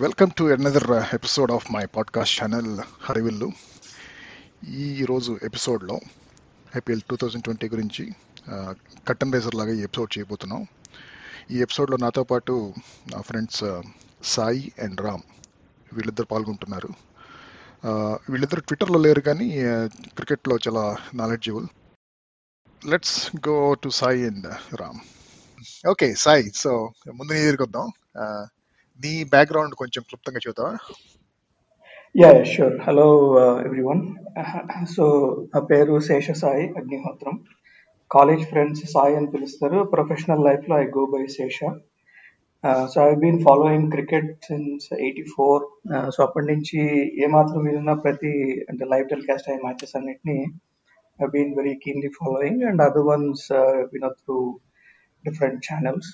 Welcome to another episode of my podcast channel Harivillu ఈరోజు ఎపిసోడ్లో IPL two thousand twenty గురించి కట్టన్ razor లాగా ఈ ఎపిసోడ్ చేయబోతున్నాం. ఈ ఎపిసోడ్లో నాతో పాటు నా ఫ్రెండ్స్ సాయి అండ్ రామ్ వీళ్ళిద్దరు పాల్గొంటున్నారు. వీళ్ళిద్దరు ట్విట్టర్లో లేరు కానీ క్రికెట్లో చాలా knowledgeable let's go to Sai and Ram okay Sai so ముందు నీ ఎదుర్కొద్దాం వద్దాం. నీ బ్యాక్గ్రౌండ్ కొంచెం క్లుప్తంగా చూద్దామా yeah sure hello everyone so నా పేరు శేష సాయి అగ్నిహోత్రం. కాలేజ్ ఫ్రెండ్స్ సాయి అని పిలుస్తారు. ప్రొఫెషనల్ లైఫ్లో I go by Sesha. So I been following cricket since eighty four so అప్పటి నుంచి ఏమాత్రం వీలున్న ప్రతి అంటే లైవ్ టెలికాస్ట్ అయ్యే మ్యాచెస్ అన్నిటిని I been very keenly following and other ones వినో through different channels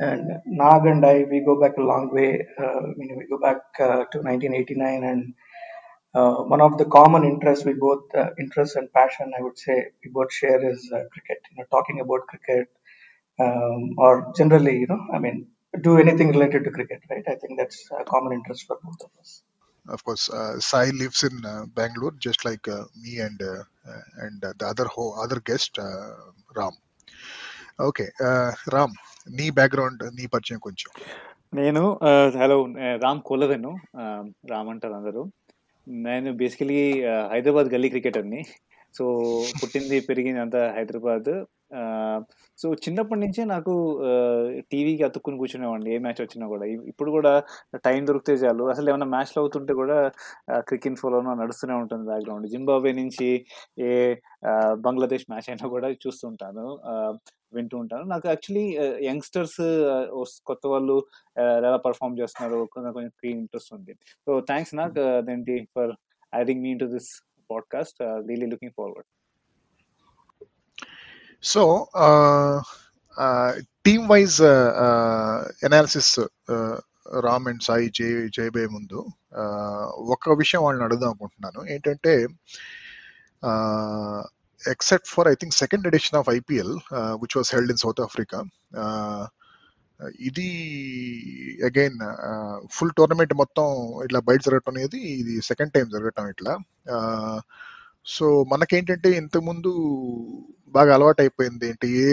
And Nag and I, we go back a long way. Uh, you we go back uh, to 1989, and uh, one of the common interests we both, uh, interests and passion, I would say, we both share is uh, cricket. You know, talking about cricket, um, or generally, you know, I mean, do anything related to cricket, right? I think that's a common interest for both of us. Of course, uh, Sai lives in uh, Bangalore, just like uh, me and uh, and the other ho- other guest, uh, Ram. Okay, uh, Ram. నీ background నీ పరిచయం కొంచెం. నేను hello Ram కోలదను Ram అంటారు అందరూ. నేను basically Hyderabad gully క్రికెటర్ని. So పుట్టింది పెరిగింది అంతా హైదరాబాద్. సో చిన్నప్పటి నుంచే నాకు టీవీకి అతుక్కుని కూర్చునేవాడిని. ఏ మ్యాచ్ వచ్చినా కూడా. ఇప్పుడు కూడా టైం దొరికితే చాలు. అసలు ఏమైనా మ్యాచ్లు అవుతుంటే కూడా క్రికెట్ ఫోలోనో నడుస్తూనే ఉంటుంది బ్యాక్గ్రౌండ్. జింబాబే నుంచి ఏ బంగ్లాదేశ్ మ్యాచ్ అయినా కూడా చూస్తుంటాను. వింటూ ఉంటాను. నాకు యాక్చువల్లీ యంగ్స్టర్స్ కొత్త వాళ్ళు ఎలా పర్ఫామ్ చేస్తున్నారు కొంచెం కొంచెం ఇంట్రెస్ట్ ఉంది. సో థ్యాంక్స్ నాకు అదేంటి for adding me into this podcast. Really looking forward. So team wise analysis Ram and Sai చే చేయబోయే ముందు ఒక విషయం వాళ్ళని అడుగుదాం అనుకుంటున్నాను. ఏంటంటే except for I think second edition of IPL which was held in South Africa ఇది అగైన్ ఫుల్ టోర్నమెంట్ మొత్తం ఇట్లా బయట జరగటం అనేది ఇది సెకండ్ టైం జరగటం ఇట్లా. Uh, సో మనకేంటంటే ఇంతకుముందు బాగా అలవాటు అయిపోయింది ఏంటి ఏ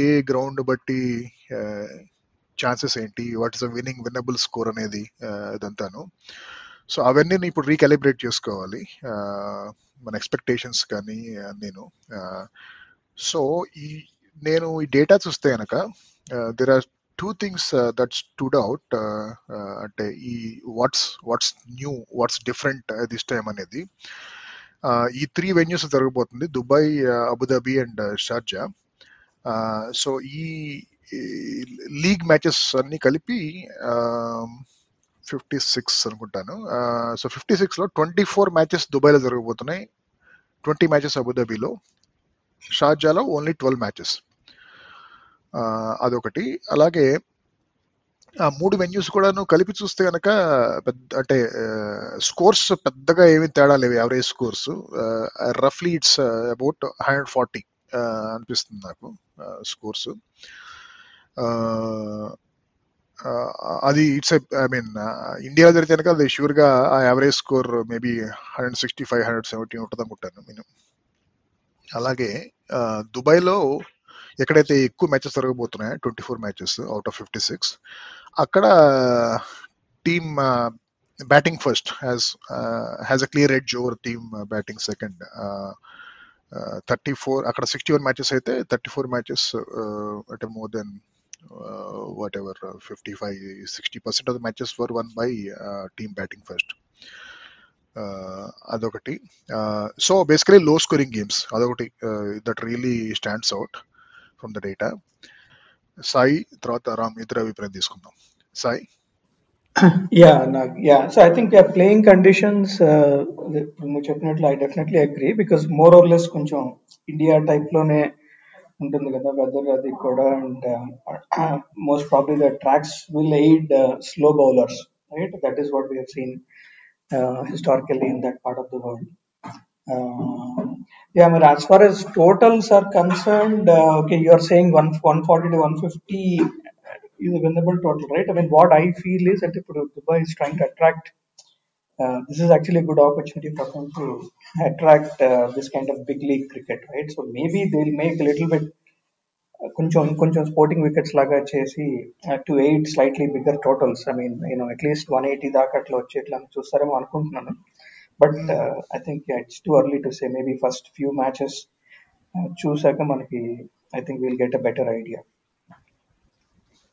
ఏ గ్రౌండ్ బట్టి uh, ఛాన్సెస్ ఏంటి what is a winning winnable score అనేది uh, ఇదంతాను సో అవన్నీ ఇప్పుడు రీకాలిబ్రేట్ చేసుకోవాలి. మన ఎక్స్పెక్టేషన్స్ కానీ నేను సో ఈ నేను ఈ డేటా చూస్తే కనుక there are two things that stood out అంటే ఈ what's what's new what's different this time అనేది. ఈ త్రీ వెన్యూస్ జరగబోతుంది. Dubai Abu Dhabi and Sharjah so ఈ లీగ్ మ్యాచెస్ అన్ని కలిపి ఫిఫ్టీ సిక్స్ అనుకుంటాను. సో ఫిఫ్టీ సిక్స్లో ట్వంటీ ఫోర్ మ్యాచెస్ దుబాయ్లో జరగబోతున్నాయి. ట్వంటీ మ్యాచెస్ అబుదాబీలో. షార్జాలో ఓన్లీ ట్వెల్వ్ మ్యాచెస్. అదొకటి. అలాగే ఆ మూడు వెన్యూస్ కూడాను కలిపి చూస్తే కనుక పెద్ద అంటే స్కోర్స్ పెద్దగా ఏమీ తేడా లేవు. Average scores. రఫ్లీ it's about hundred forty అనిపిస్తుంది నాకు స్కోర్స్. అది ఇట్స్ ఐ మీన్ ఇండియాలో జరిగితే కనుక అది షూర్గా ఆ average score maybe hundred sixty five hundred seventy ఉంటుంది అనుకుంటాను నేను అలాగే ఆ, దుబాయ్లో ఎక్కడైతే ఎక్కువ matches జరగబోతున్నాయో twenty four matches out of fifty six అక్కడ team batting first has has a clear edge over team batting second thirty four అక్కడ సిక్స్టీ వన్ మ్యాచెస్ అయితే థర్టీ ఫోర్ మ్యాచెస్ అంటే more than Uh, whatever uh, 55 60 percent of the matches were won by uh, team batting first. అదొకటి. So basically low scoring games అదొకటి that really stands out from the data Sai తర్వాత రామ్ ఇద్దరు అభిప్రాయం తీసుకుందాం. Sai yeah నాకు yeah so I think playing conditions నువ్వు చెప్పినట్లు I definitely agree because more or less కొంచెం ఇండియా టైప్లోనే ఉంటుంది కదా వెదర్ అది కూడా and most probably the tracks will aid slow bowlers right that is what we have seen historically in that part of the world yeah, I mean, as far as totals are concerned, uh, okay, you are saying one, 140 to 150 is a winnable total, right? I mean, what I feel is that if Dubai is trying to attract, uh, this is actually a good opportunity for them to attract uh, this kind of big league cricket, right? So maybe they'll make a little bit కొంచెం కొంచెం sporting wickets లాగా చేసి to aid slightly bigger totals I mean you know at least one eighty దాకా అట్లా వచ్చేట్లా చూస్తారేమో అనుకుంటున్నాను but I think it's too early to say maybe first few matches చూసాక మనకి I think will get a better idea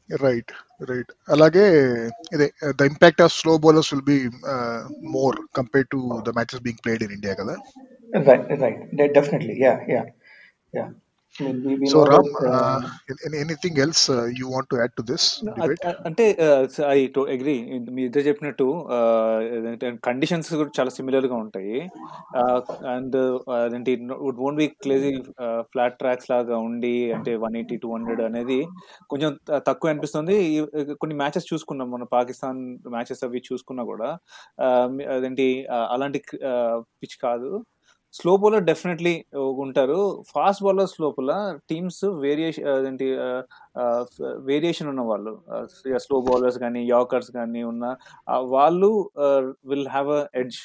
right right అలాగే ఇదే the impact of slow bowlers will be more compare to the matches being played in India కదా right right definitely yeah yeah yeah Uh, uh, uh, you want to add to this debate? అ- అంటే I to agri మీ ఇద్దరు చెప్పినట్టు conditions కూడా చాలా సిమిలర్గా ఉంటాయి. And అదేంటి would won't be crazy flat tracks లాగా ఉండి అంటే వన్ ఎయిటీ టూ హండ్రెడ్ అనేది కొంచెం తక్కువ అనిపిస్తుంది. కొన్ని మ్యాచెస్ చూసుకున్నాం. మన పాకిస్తాన్ మ్యాచెస్ అవి చూసుకున్నా కూడా అదేంటి అలాంటి పిచ్ కాదు. స్లో బౌలర్ డెఫినెట్లీ ఉంటారు. ఫాస్ట్ బౌలర్స్ లోపల టీమ్స్ వేరియేషన్ అదేంటి వేరియేషన్ ఉన్న వాళ్ళు స్లో బౌలర్స్ కానీ యాకర్స్ కానీ ఉన్న వాళ్ళు will have a edge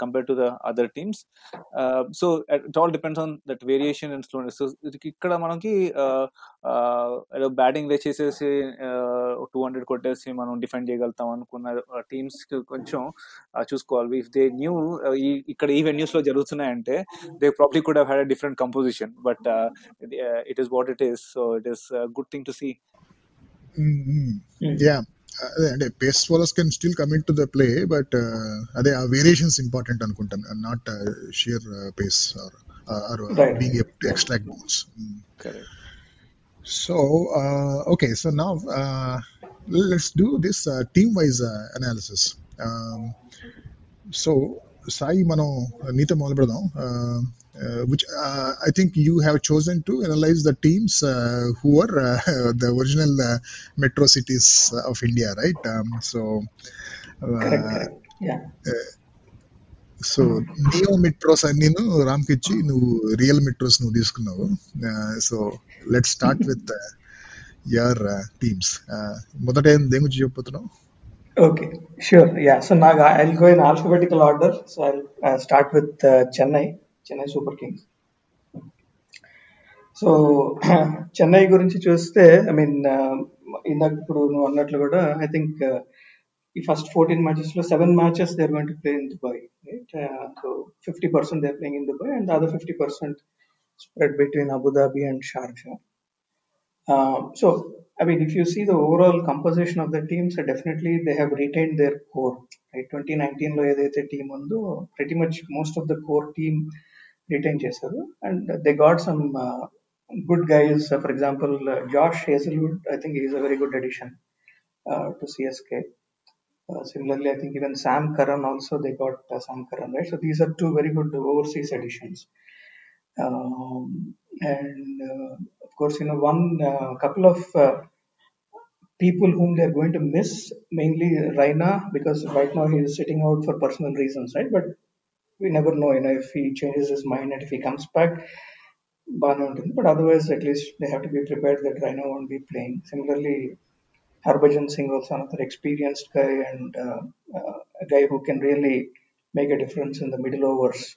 compare to the other teams so it all depends on that variation and slowness ఇక్కడ మనకి బ్యాటింగ్ చేసేసి టూ హండ్రెడ్ కొట్టేసి మనం డిఫెండ్ చేయగలుగుతాం అనుకున్న టీమ్స్ కొంచెం చూసుకోవాలి. ఇఫ్ దే న్యూ ఇక్కడ ఈ వెన్యూస్లో జరుగుతున్నాయంటే they probably could had a different composition but it is what it is so it is good thing to see Mm-hmm. mm, Yeah. అదే అంటే face bowlers can still come in to the play but అదే ఆ variations important అనుకుంటాను not shear face are right. Being able to extract bounce correct so okay so now let's do this team wise analysis so Sai మనం నీతో మొదలు పెడదాం which I think you have chosen to analyse the teams who are the original metro cities of India right so correct correct yeah so neo metros అన్ని రామ్కి ఇచ్చి నువ్వు real metros నువ్వు తీసుకున్నావు so let start with your teams మొదట ఏం దేని గురించి చెప్పబోతున్నావు Okay, sure. Yeah. So now I'll go in alphabetical order. So I'll uh, start with Chennai Super Kings. So Chennai గురించి చూస్తే ఐ మీన్ ఇందాక ఇప్పుడు నువ్వు అన్నట్లు కూడా ఐ థింక్ ఈ first fourteen మ్యాచెస్లో seven matches there going play in Dubai fifty percent there playing in Dubai and other fifty percent spread between Abu Dhabi and Sharjah. So I mean if you see the overall composition of the teams definitely they have retain their core twenty నైన్టీన్లో ఏదైతే team ఉందో very much most of the core team retain చేశారు and they got some good guys for example Josh Hazlewood I think is a very good addition to CSK similarly, I think even Sam Curran also they got uh, Sam Curran right. So these are two very good overseas additions, um, and uh, of course you know one uh, couple of uh, people whom they are going to miss mainly Raina because right now he is sitting out for personal reasons right. But we never know, you know, if he changes his mind and if he comes back, But otherwise, at least they have to be prepared that Raina won't be playing. Similarly, Harbhajan Singh also another experienced guy and uh, uh, a guy who can really make a difference in the middle overs.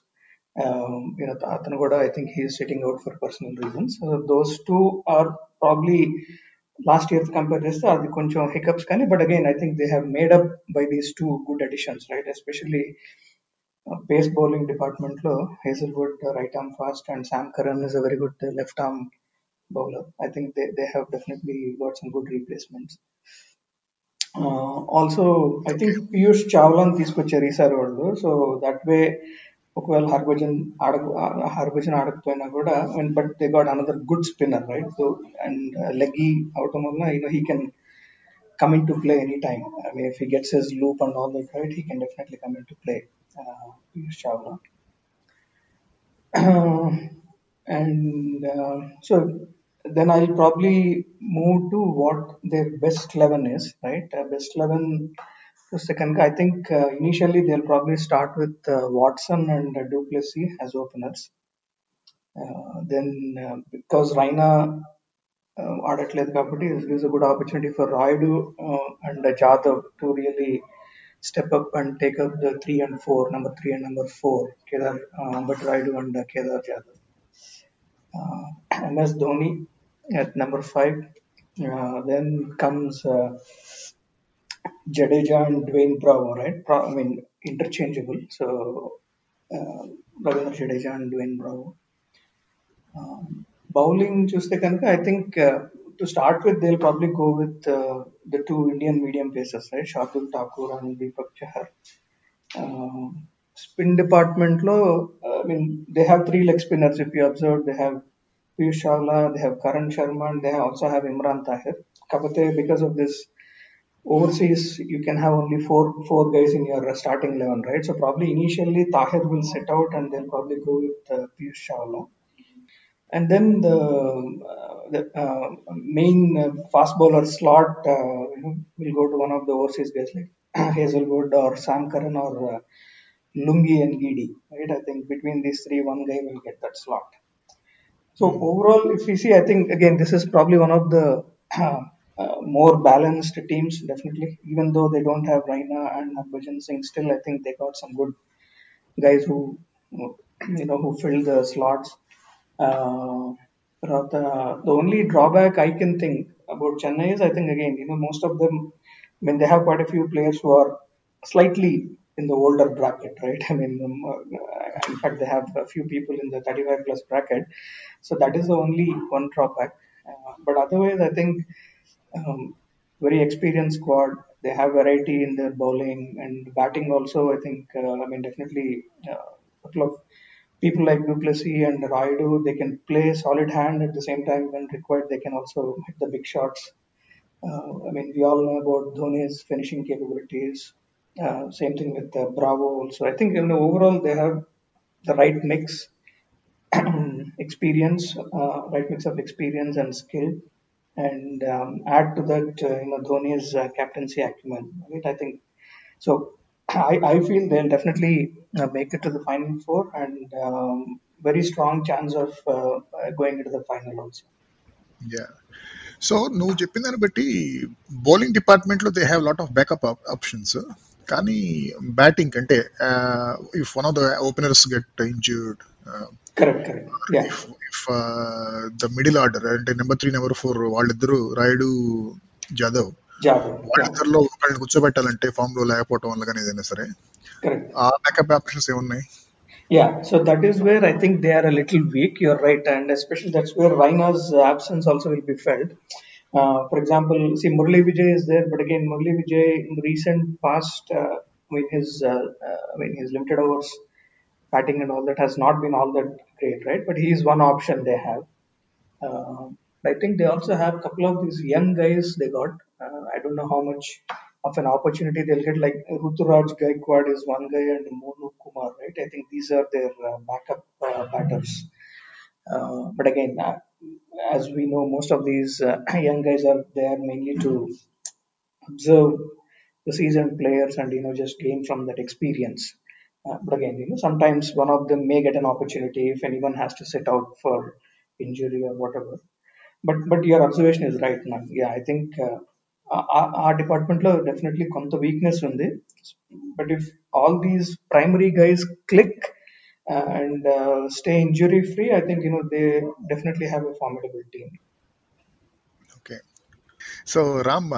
Um, you know, Atanagoda, I think he is sitting out for personal reasons. So those two are probably last year's compared to the కొంచెం hiccups but again I think they have made up by these two good additions right especially pace bowling department లో Hazlewood right arm fast and Sam Curran is a very good left arm bowler I think they they have definitely got some good replacements also I think Piyush చావ్లాన్ తీసుకొచ్చారు ఈసారి వాళ్ళు so that way ఒకవేళ హర్భజన్ ఆడక హర్భజన్ ఆడకపోయినా కూడా but they got another good spinner right so and leggie అవటం వల్ల you know he can come into play anytime. I mean, if he gets his loop and all that right, he can definitely come into play. Uh, Piyush and uh, so then I'll probably move to what their best 11 is, right? Uh, best 11 to second. I think uh, initially they'll probably start with uh, Watson and uh, Duplessis as openers. Uh, then, uh, because Raina uh, Adatlet this gives a good opportunity for Rayudu and uh, Jadhav to really step up and take up the three and four, number three and number four, Kedar uh, Rayudu and uh, Kedar Jadhav. MS Dhoni at number five. Uh, then comes uh, Jadeja and Dwayne Bravo, right? Pro- I mean, interchangeable. So, uh, Ravindra Jadeja and Dwayne Bravo. Um, bowling చూస్తే కనుక I think to start with, they'll probably go with uh, the two Indian medium pacers, right? Shardul Thakur and Deepak Chahar. Uh, spin department lo, I mean, they have three leg spinners. If you observe, they have Piyush Chawla, they have Karan Sharma, and they also have Imran Tahir. Kapate, because of this overseas, you can have only four four guys in your uh, starting eleven, right? So probably initially Tahir will set out, and they'll probably go with uh, Piyush Chawla and then the, uh, the uh, main uh, fast bowler slot uh, you know, will go to one of the overseas guys like Hazlewood or Sam Curran or uh, Lungi Ngidi. Right? I think between these three, one guy will get that slot. So overall, if we see, I think again this is probably one of the uh, more balanced teams. Definitely, even though they don't have Raina and Harbhajan Singh, still I think they got some good guys who you know who fill the slots. Uh, uh, the only drawback I can think about Chennai is I think again you know most of them I mean they have quite a few players who are slightly in the older bracket right? I mean um, uh, in fact they have a few people in the 35 plus bracket. So that is the only one drawback. Uh, but otherwise I think um, very experienced squad. They have variety in their bowling and batting also I think uh, I mean definitely uh, a couple of people like Duplessis and Rayudu, they can play solid hand at the same time when required. They can also hit the big shots. Uh, I mean, we all know about Dhoni's finishing capabilities. Uh, same thing with uh, Bravo also. I think you know, overall they have the right mix, experience, uh, right mix of experience and skill, and um, add to that uh, you know Dhoni's uh, captaincy acumen. Right? I think so. I, I feel they'll definitely uh, make it to the final four and um, very strong chance of uh, uh, going into the final also. Yeah so నువ్వు చెప్పిన దాన్ని బట్టి bowling డిపార్ట్మెంట్లో they have lot of backup options కానీ batting అంటే if one of the openers get injured Correct, correct. Yeah, if the middle order అంటే number three number four వాళ్ళిద్దరు Rayudu Jadhav. Yeah, వాళ్ళిద్దరిలో ఒకళ్ళని కూర్చోబెట్టాలంటే ఫామ్ లో లేకపోవటం వల్ల కానీ ఏదైనా సరే ఆ బ్యాకప్ ఆప్షన్స్ ఏమున్నాయి Yeah, so that is where I think they are a little weak. You're right, and especially that's where Raina's absence also will be felt. Uh, for example, see Murali Vijay is there, but again Murali Vijay in the recent past, uh, I mean his, uh, uh, I mean his limited overs batting and all that has not been all that great, right? But he is one option they have. I think they also have a couple of these young guys they got uh, I don't know how much of an opportunity they'll get. Like Ruturaj Gaikwad is one guy and Monu Kumar, right? I think these are their uh, backup uh, batters. Uh, but again, uh, as we know, most of these uh, young guys are there mainly to observe the seasoned players and you know just gain from that experience. But again, you know, sometimes one of them may get an opportunity if anyone has to sit out for injury or whatever. But but your observation is right, man. Yeah, I think ఆ డిపార్ట్మెంట్లో definitely కొంత weakness ఉంది. But if all these primary guys click and stay injury free I think you know they definitely have a formidable team okay so Ram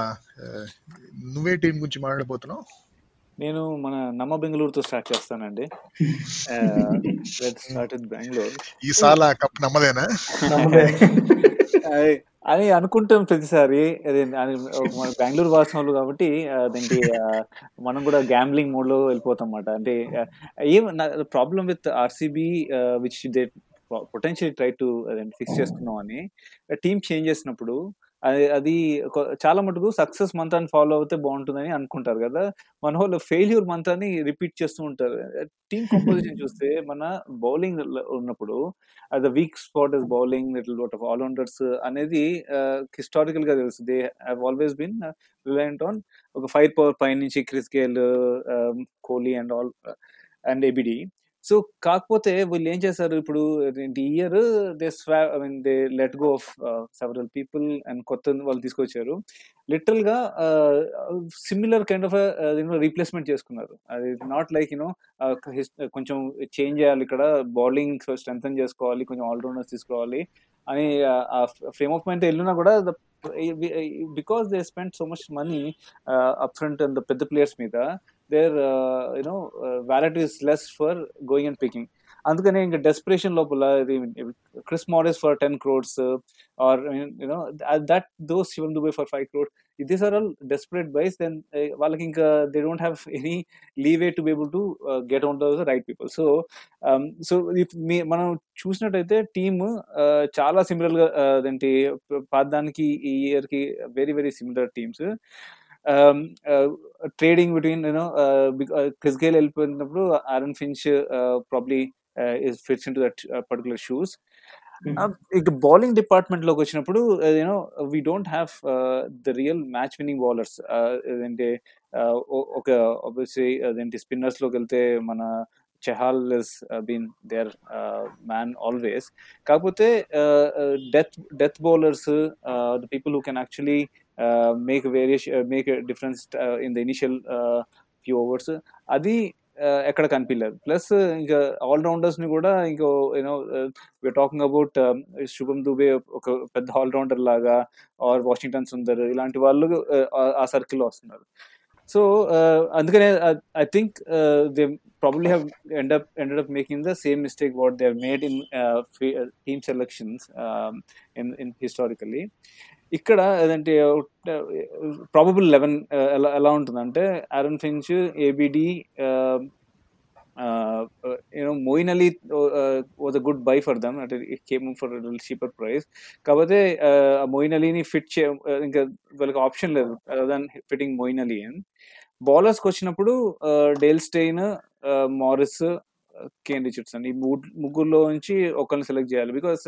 నువ్వే team గురించి మాట్లాడబోతున్నావు? నేను మన నమ్మ బెంగళూరుతో స్టార్ట్ చేస్తానండి. స్టార్ట్ బెంగళూరు ఈసారి కప్ నమ్మదేనా అని అనుకుంటాం ప్రతిసారి. మన బెంగళూరు వాసనలు కాబట్టి అదేంటి దానికి మనం కూడా గ్యాంబ్లింగ్ మోడ్లో వెళ్ళిపోతాం అన్నమాట అంటే ఏం problem with RCB which they potential try to fix చేసుకున్నాం అని టీమ్ చేంజ్ చేసినప్పుడు అది అది ఒక- చాలా మటుకు సక్సెస్ మంత్రాన్ని ఫాలో అవుతే బాగుంటుందని అనుకుంటారు కదా. మన వాళ్ళు ఫెయిల్యూర్ మంత్రాన్ని రిపీట్ చేస్తూ ఉంటారు. టీమ్ కంపోజిషన్ చూస్తే మన బౌలింగ్ ఉన్నప్పుడు the weak spot is bowling little lot of all rounders అనేది హిస్టారికల్గా తెలుసు. They have always been reliant on ఒక ఫైర్ పవర్ పై నుంచి Chris Gayle Kohli and all and ABD so కాకపోతే వీళ్ళు ఏం చేశారు ఇప్పుడు ఈ ఇయర్ దే స్వా I mean they let go of several people and కొత్త వాళ్ళు తీసుకొచ్చారు. లిటరల్గా సిమిలర్ కైండ్ ఆఫ్ రీప్లేస్మెంట్ చేసుకున్నారు. అది నాట్ లైక్ యూనో కొంచెం చేంజ్ చేయాలి ఇక్కడ బౌలింగ్ స్ట్రెంగ్ చేసుకోవాలి కొంచెం ఆల్రౌండర్స్ తీసుకోవాలి అని ఆ ఫ్రేమ్ ఆఫ్ మైండ్ వెళ్ళినా కూడా because they spend so much money up front and పెద్ద ప్లేయర్స్ మీద their you know wallet is less for going and picking అందుకని ఇంకా డెస్పిరేషన్ లోపల ఇది Chris Morris for ten crores or you know that those Shivam Dube for five crore these are all desperate buys then వాళ్ళకి ఇంకా they don't have any leeway to be able able to get on the right people so so me మనం చూసినట్టయితే team చాలా సిమిలర్గా అదేంటి పాదానికి ఈ ఇయర్కి very very similar teams trading between you know Chris Gayle వెళ్ళిపోయినప్పుడు Aaron Finch probably is fits in to that particular shoes ఇక బౌలింగ్ డిపార్ట్మెంట్లోకి వచ్చినప్పుడు you know we don't have the real match winning bowlers ఏంటంటే ఒక obviously అదేంటి స్పిన్నర్స్లోకి వెళ్తే మన Chahal is been there man always కాకపోతే death death bowlers the people who can actually make variation make difference in the initial few overs అది ఎక్కడ కనిపించలేదు ప్లస్ ఇంకా ఆల్రౌండర్స్ ని కూడా ఇంకో యూనో వీఆర్ టాకింగ్ అబౌట్ శుభం దుబే ఒక పెద్ద ఆల్రౌండర్ లాగా ఆర్ వాషింగ్టన్ సుందర్ ఇలాంటి వాళ్ళు ఆ సర్కిల్లో వస్తున్నారు సో అందుకనే I think they probably have end up ended up making the same mistake what they have made in uh, team selections um, in, in historically ఇక్కడ ఏదంటే ప్రాబబుల్ లెవెన్ ఎలా ఎలా ఉంటుందంటే Aaron Finch ABD you know Moeen Ali was a good buy for them అంటే it came for cheaper price కాకపోతే Moeen అలీని fit చే ఇంకా వాళ్ళకి ఆప్షన్ లేదు దాన్ ఫిట్టింగ్ మోయిన్ అలీ అని బౌలర్స్కి వచ్చినప్పుడు Dale Steyn Morris Kane Richardson ఈ ముగ్గురులో నుంచి ఒకరిని సెలెక్ట్ చేయాలి. Because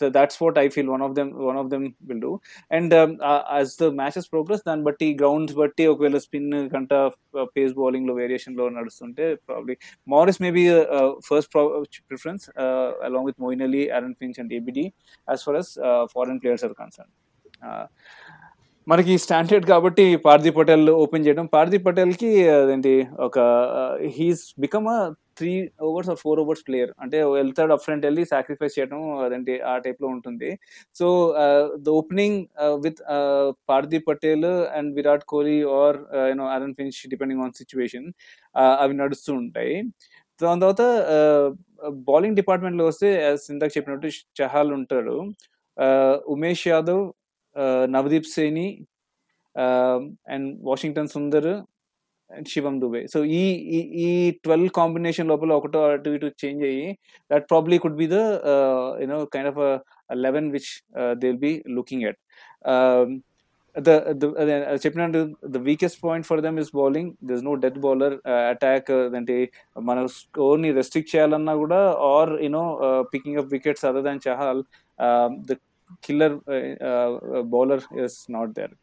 that's what I feel one of them one of them will do. And um, uh, as the matches progress, దాన్ని బట్టి గ్రౌండ్స్ బట్టి ఒకవేళ స్పిన్ కంట పేస్ బౌలింగ్లో వేరియేషన్లో నడుస్తుంటే probably Morris maybe first preference along with Moeen Ali Aaron Finch and ABD as far as foreign players are concern మనకి standard కాబట్టి పార్థి పటేల్ ఓపెన్ చేయడం పార్థి పటేల్కి అదేంటి ఒక he's become a three overs or four overs player అంటే వెళ్తాడు up front వెళ్ళి sacrifice చేయడం అదంటే ఆ టైప్లో ఉంటుంది. So the opening with Parthiv Patel and Virat Kohli or you know Aaron Finch depending on situation అవి నడుస్తూ ఉంటాయి. దాని తర్వాత uh, బౌలింగ్ డిపార్ట్మెంట్లో వస్తే ఇందాక చెప్పినట్టు చహాల్ ఉంటాడు. Umesh Yadav Navdeep Saini and Washington Sundar and Shivam Dube. So ఈ ఈ ట్వెల్వ్ కాంబినేషన్ లోపల ఒకటో అటు ఇటు చేంజ్ అయ్యి that probably could be the you know kind of eleven which they will be looking at చెప్పినట్టు the weakest point for them is bowling this no death bowler attack అంటే మన స్కోర్ని restrict చేయాలన్నా కూడా or you know picking up wickets other than Chahal the killer bowler is not there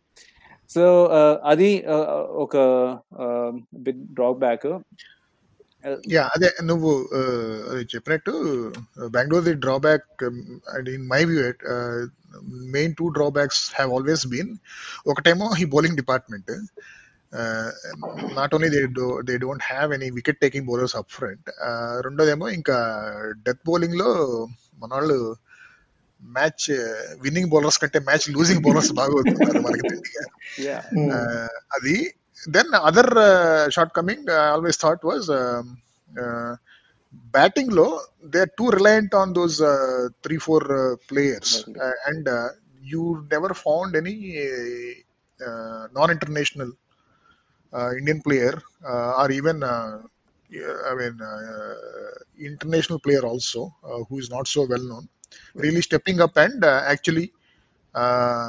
so uh, అది ఒక big drawback yeah అదే నువ్వు చెప్పినట్టు Bengaluru the drawback in my view main two drawbacks have always been ఒకటేమో ఈ bowling department not only they they don't have any wicket taking bowlers up front రెండోదేమో ఇంకా death బౌలింగ్లో మన వాళ్ళు మ్యాచ్ విన్నింగ్ బౌలర్స్ కంటే మ్యాచ్ లూజింగ్ బౌలర్స్ బాగా అవుతున్నారు మనకి తెలియగా అది then other short coming always thought was batting లో they are too reliant on those three four players and you never found any non international Indian player or even I mean international player also who is not so well known really stepping up and uh, actually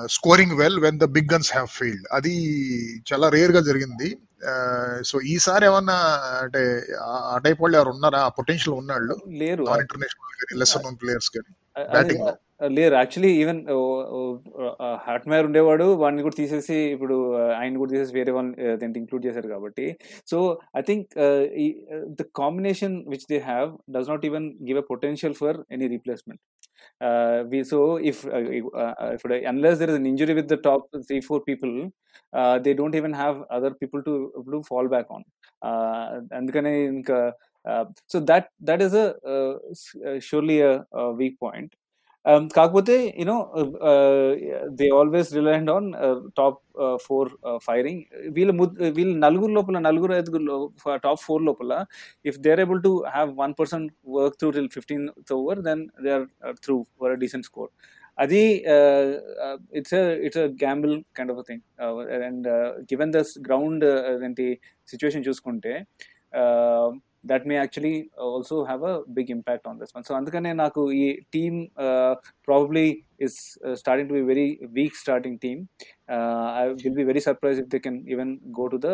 scoring well when the big guns have failed అది చాలా రేర్గా జరిగింది. So ఈసారి ఏమన్నా అంటే ఆ type వాళ్ళు ఎవరు ఉన్నారా? ఆ పొటెన్షియల్ ఉన్నాళ్ళు లేరు. ఇంటర్నేషనల్ నోన్ ప్లేయర్స్ కానీ? బ్యాటింగ్ లేరు. యాక్చువల్లీ ఈవెన్ హాట్మేర్ ఉండేవాడు. వాడిని కూడా తీసేసి ఇప్పుడు ఆయన కూడా తీసేసి వేరే వాళ్ళని దీంట్లో ఇంక్లూడ్ చేశారు కాబట్టి. So I think the combination which they have does not even give a potential for any replacement we so if ఇప్పుడు unless there is an injury with the top three four people they don't even have other people to ఇప్పుడు fall back on అందుకనే ఇంకా so that that is a surely a weak point కాకపోతే you know they always relied on top four firing వీళ్ళ వీళ్ళ నలుగురు లోపల నలుగురు ఐదుగురు టాప్ ఫోర్ లోపల if they are able to have one person work through till fifteen over then they are through for decent score అది it's it's gamble kind of thing and given this ground ఏంటి situation చూసుకుంటే that may actually also have a big impact on this one so అందుకనే నాకు ఈ team probably is starting to be very weak starting team I will be very surprise if they can even go to the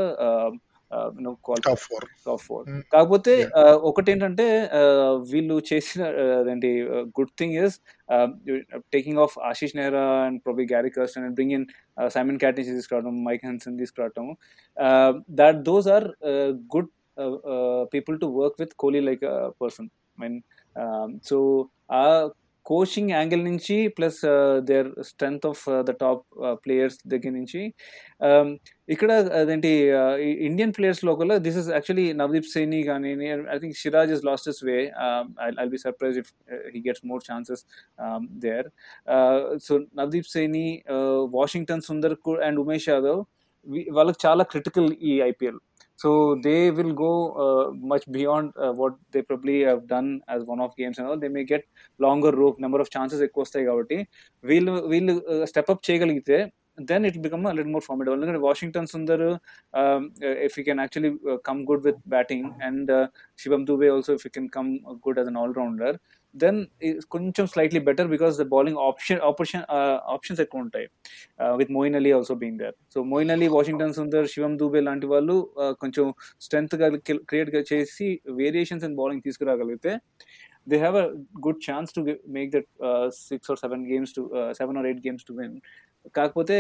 కాకపోతే ఒకటి ఏంటంటే వీళ్ళు చేసిన అదేంటి good thing is taking off Ashish Nehra and probably Gary Kirsten and bring in Simon క్యాట్ని తీసుకురావడం Mike Hesson తీసుకురావడం that those are good people to work with Kohli like person mean so ఆ coaching angle నుంచి plus their strength of the top players దగ్గర నుంచి ఇక్కడ అదేంటి Indian players local this is actually Navdeep Saini కానీ I think Siraj is last is way I be surprise if he gets more chances there so Navdeep Saini Washington Sundar and Umesh Yadav వాళ్ళకి చాలా critical ఈ IPL So they will go uh, much beyond uh, what they probably have done as one-off games and all. They may get longer rope, number of chances ఎక్కువ వస్తాయి Will will వీళ్ళు step up చేయగలిగితే then it will become a little more formidable. Look at Washington Sundar, um, uh, if he can actually uh, come good with batting, and uh, Shivam Dube also, if he can come good as an all rounder, then కొంచెం slightly better because the bowling option option options ఎక్కువ ఉంటాయి with Moeen Ali also being there so Moeen Ali Washington Sundar శివం దూబే లాంటి వాళ్ళు కొంచెం strength create చేసి variations in bowling తీసుకురాగలిగితే they have a good chance to make that uh, six or seven games to uh, seven or eight games to win. కాకపోతే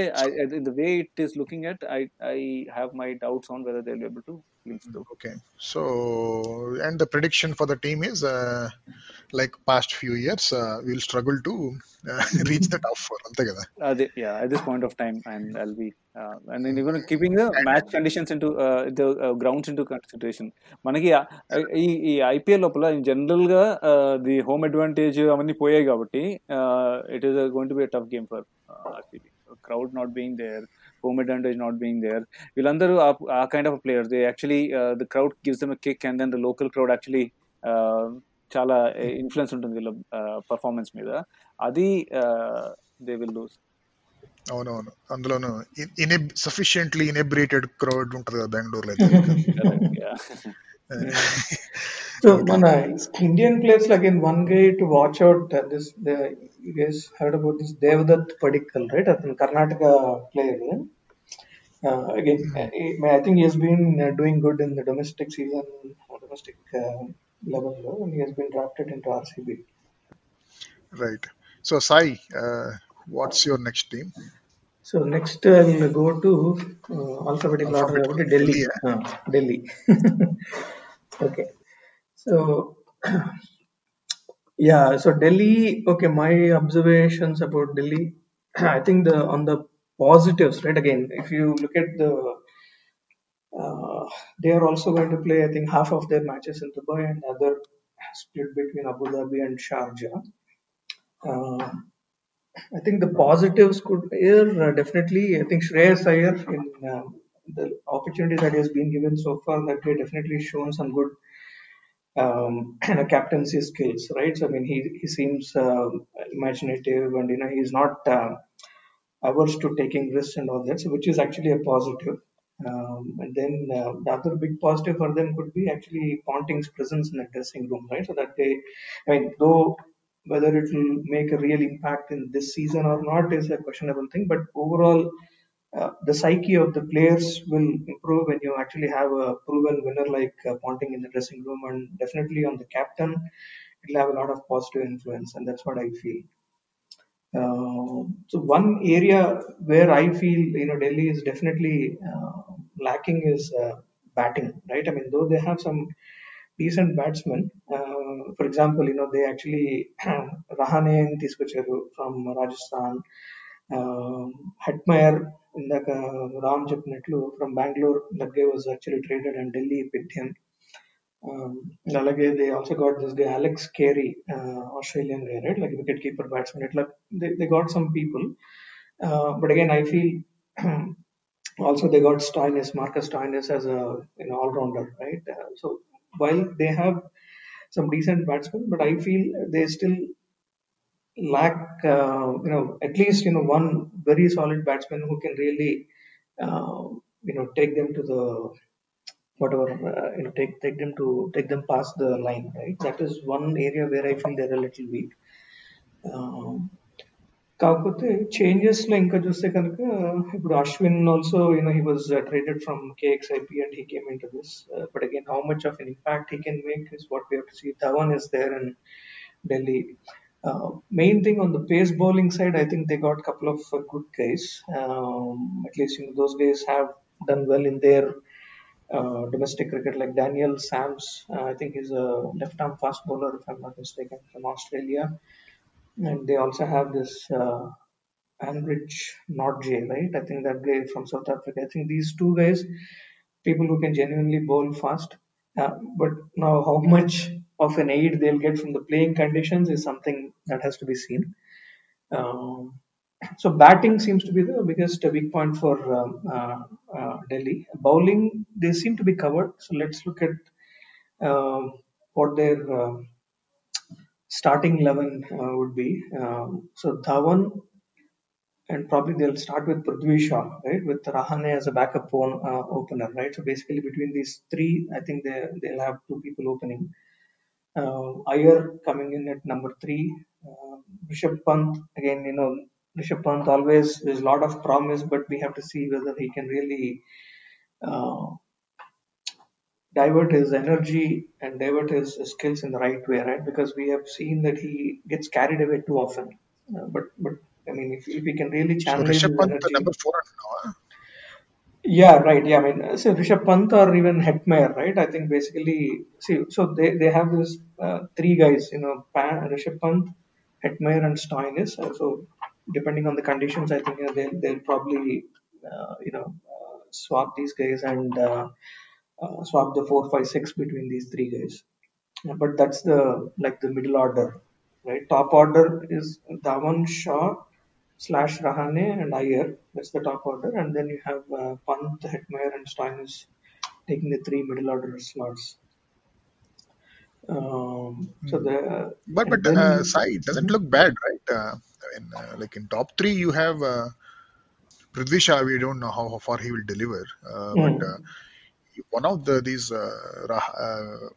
the way it is looking at, I I have my doubts on whether they'll be able to win through. Okay, so and the prediction for the team is uh, like past few years, uh, we'll struggle to uh, reach the top four. అంతే కదా? Uh, they, yeah, at this point of time, and I'll be uh, and then you're going to keeping the match conditions into uh, the uh, grounds into consideration. మనకి ఈ ఈ IPL లోపల in general గా the home advantage అవన్నీ పోయాయి కాబట్టి it is going to B tough game for RCB crowd not being there home advantage not being there. వీళ్ళందరూ ఆ kind of players they actually the crowd gives dum kick and then the local crowd actually చాలా influence ఉంటుంది వీళ్ళ performance మీద అది they will lose అవునవును అందులోను ఇనెబ్ sufficiently ఇనెబ్రేటెడ్ crowd ఉంటుంది కదా బెంగళూరులో సో మన Indian players again one guy to watch out this you guys heard about this Devdutt Padikkal right అతను Karnataka player again I think he's been doing good in the domestic season domestic level and he has been drafted into RCB. Right. So, Sai, uh, what's your next team? So next uh, I'll go to uh, alphabetical order. Alphabetical. Delhi. Yeah. Uh, Delhi. okay. So yeah. So Delhi. Okay. My observations about Delhi. I think the on the positives, right? Again, if you look at the uh, they are also going to play i think half of their matches in dubai and other split between abu dhabi and sharjah uh, I think the positives could here uh, definitely. I think Shreyas Iyer in uh, the opportunities that he has been given so far, that he definitely shown some good um, captaincy skills, right? So I mean, he he seems uh, imaginative, and you know, he's not uh, averse to taking risks and all that, so which is actually a positive. Um, and then uh, the other big positive for them could be actually Ponting's presence in the dressing room, right? So that they, I mean, though whether it will make a real impact in this season or not is a questionable thing. But overall, uh, the psyche of the players will improve when you actually have a proven winner like uh, Ponting in the dressing room, and definitely on the captain, it'll have a lot of positive influence, and that's what I feel Uh, so one area where I feel you know Delhi is definitely uh, lacking is uh, batting, right? I mean, though they have some decent batsmen, uh, for example, you know they actually Rahane తీసుకొచ్చారు from Rajasthan, um, Hetmeyer ఇందాక రామ్ చెప్పినట్లు from Bengaluru that gay was actually traded and Delhi picked him um, అలాగే they also got this gay Alex Carey Australian gay right like wicket keeper batsmen ఇట్లా they got some people but again I feel also they got Stoinis, Marcus Stoinis as a an all-rounder, right? Uh, so while they have some decent batsmen, but I feel they still lack, uh, you know, at least you know one very solid batsman who can really, uh, you know, take them to the whatever uh, you know take take them to take them past the line, right? That is one area where I feel they're a little weak. Um, కాకపోతే changes లో ఇంకా చూస్తే కనుక ఇప్పుడు Ashwin also you know he was traded from KXIP and he came in to this but again how much of an impact he can make is what we have to see Dhawan is there in Delhi main thing on the pace bowling side I think they got couple of good guys at least you those guys have done well in there uh, domestic cricket like Daniel Sams. Uh, I think he's a left arm fast bowler, if I'm not mistaken, from Australia. And they also have this uh, Anrich right? I think that guy from South Africa. I think these two guys, people who can genuinely bowl fast. Uh, but now, how much of an aid they'll get from the playing conditions is something that has to be seen. Um, so batting seems to be the biggest weak point for um, uh, uh, Delhi. Bowling, they seem to be covered. So let's look at um, what their uh, starting eleven uh, would be. Um, so Dhawan, and probably they'll start with Prithvi Shaw, right, with Rahane as a backup on, uh, opener, right. So basically, between these three, I think they they'll have two people opening. Uh, Iyer coming in at number three. Uh, Rishabh Pant again, you know, Rishabh Pant always there's a lot of promise, but we have to see whether he can really uh, divert his energy and divert his skills in the right way, right? Because we have seen that he gets carried away too often. Uh, but but I mean, if, if he can really So channel his Rishabh Pant, energy, number four now. yeah, right. Yeah, I mean, so Rishabh Pant or even Hetmeyer, right? I think basically, see, so they, they have this uh, three guys, you know, Pan, Rishabh Pant, Hetmeyer, and Stoinis. Uh, so depending on the conditions, I think you know, they'll, they'll probably, uh, you know, uh, swap these guys and uh, uh, swap the four, five, six between these three guys. Uh, But that's the like the middle order, right? Top order is Dhawan, Shaw, slash Rahane and Iyer. That's the top order, and then you have uh, Pant, Hetmeyer, and Stoinis taking the three middle order slots. Um, hmm. So the but but then, uh, Sai doesn't look bad, right? Uh, in, uh, like in top three, you have uh, Prithvi Shaw. We don't know how, how far he will deliver, uh, hmm. but uh, one of the these uh, uh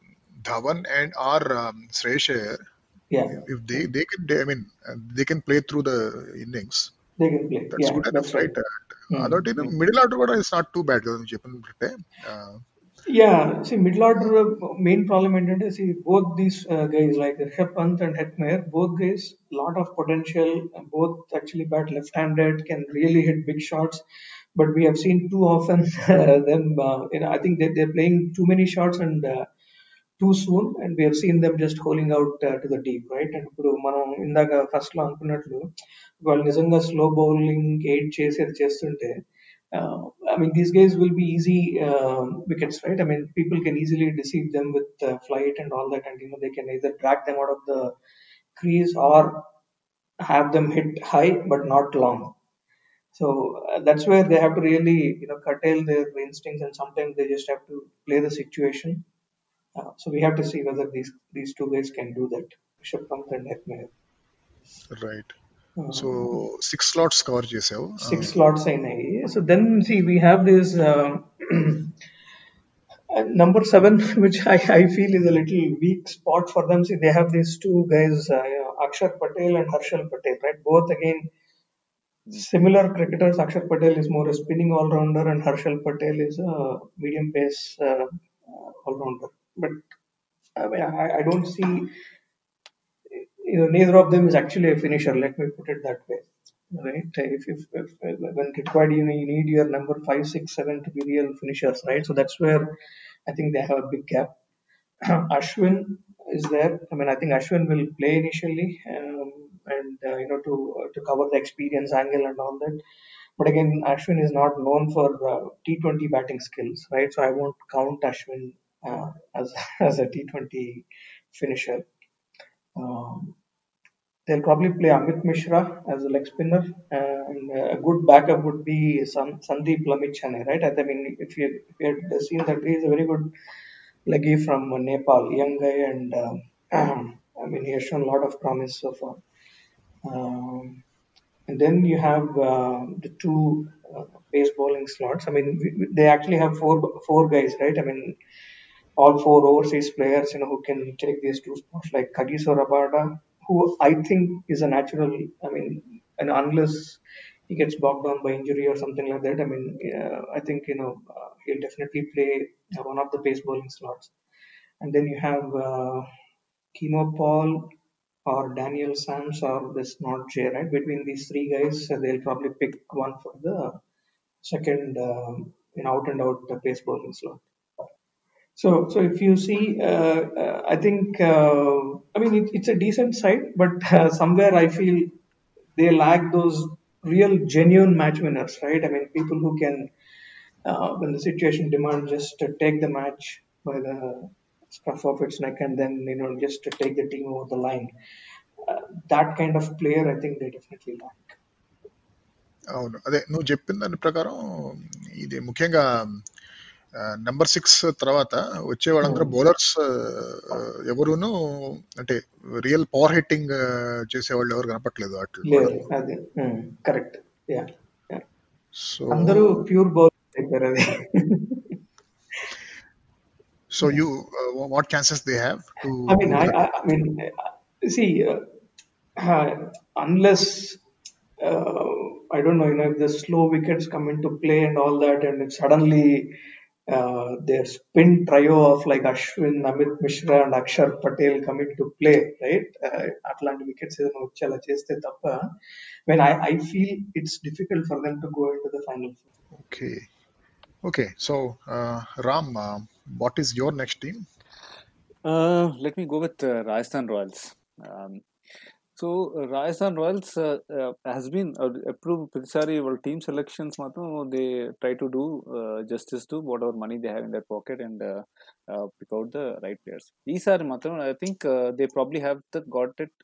Dhawan and our um, Shreyas Iyer, yeah. if they they can I mean uh, they can play through the innings. They can play. That's yeah, good enough, that's right? right. Mm. Other hmm. middle order it's not too bad. Uh, Yeah, see, middle order uh, main problem ఏంటంటే see both these uh, guys like Rishabh Pant and Hetmeyer, both guys lot of potential, both actually bat left-handed, can really hit big shots, but we have seen too often uh, them. Uh, you know, I think they they're playing too many shots and uh, too soon, and we have seen them just holding out uh, to the deep, right? And ఇప్పుడు మనం ఇందాక ఫస్ట్లో అనుకున్నట్లు వాళ్ళు నిజంగా slow bowling aid చేసేది చేస్తుంటే I mean, these guys will be easy uh, wickets, right? I mean, people can easily deceive them with uh, flight and all that, and you know they can either drag them out of the crease or have them hit high but not long. So uh, that's where they have to really, you know, curtail their instincts, and sometimes they just have to play the situation. Uh, so we have to see whether these these two guys can do that. Rishabh and Hetmeyer. Right so Uh, six slots cover చేసావు six slots అయినాయి so then see we have this um, uh, number seven which I, I feel is a little weak spot for them see they have these two guys uh, you know, Akshar Patel and Harshal Patel right both again similar cricketers Akshar Patel is more a spinning all-rounder and Harshal Patel is a medium pace uh, uh, all-rounder but I, mean, I, I don't see you know, neither of them is actually a finisher. Let me put it that way. Right? If, if, if when required, you know, you need your number five, six, seven to be real finishers, right? So that's where I think they have a big gap. Ashwin is there. I mean, I think Ashwin will play initially, um, and uh, you know, to to cover the experience angle and all that. But again, Ashwin is not known for uh, T20 batting skills, right? So I won't count Ashwin uh, as as a T20 finisher. Um, they'll probably play Amit Mishra as a leg spinner, and a good backup would be San, Sandeep Lamichhane, right? I mean, if you if you had seen that, he's a very good leggy from Nepal, young guy, and um, I mean, he has shown a lot of promise so far. Um, and then you have uh, the two uh, pace bowling slots. I mean, we, they actually have four four guys, right? I mean, all four overseas players, you know, who can take these two spots, like Kagiso Rabada, who I think is a natural. I mean, and unless he gets bogged down by injury or something like that, I mean, uh, I think you know uh, he'll definitely play one of the pace bowling slots. And then you have uh, Keemo Paul or Daniel Sams or this not J, right? Between these three guys, uh, they'll probably pick one for the second um, in out and out pace bowling slot. So, so if you see, uh, uh, I think, uh, I mean, it, it's a decent side, but uh, somewhere I feel they lack those real, genuine match winners, right? I mean, people who can, uh, when the situation demands, just to take the match by the scruff of its neck and then, you know, just to take the team over the line. Uh, that kind of player, I think they definitely lack. అవును అదే నువ్వు చెప్పిన దాని ప్రకారం ఇది ముఖ్యంగా number six తర్వాత వచ్చే వాళ్ళందరూ బౌలర్స్ ఎవరును అంటే రియల్ పవర్ హిట్టింగ్ చేసేవాళ్ళు ఎవరు కనపట్లేదు అట్లా కరెక్ట్ సో అందరూ pure bowler so you what chances they have to I I mean see unless I don't know you know if the slow wickets come in to play and all that and suddenly Uh, their spin trio of like Ashwin, Amit Mishra, and Akshar Patel come into play, right? Uh, Atlanta wickets Uchala cheste tappa. When I, I feel it's difficult for them to go into the final. Okay. Okay. So, uh, Ram, uh, what is your next team? Uh, let me go with uh, Rajasthan Royals. Um, so Rajasthan Royals has been ఎప్పుడు ప్రతిసారి వాళ్ళ team selections మాత్రం they try to do justice to what our money they have in their pocket and pick out the right players ఈసారి మాత్రం I think they probably have the got it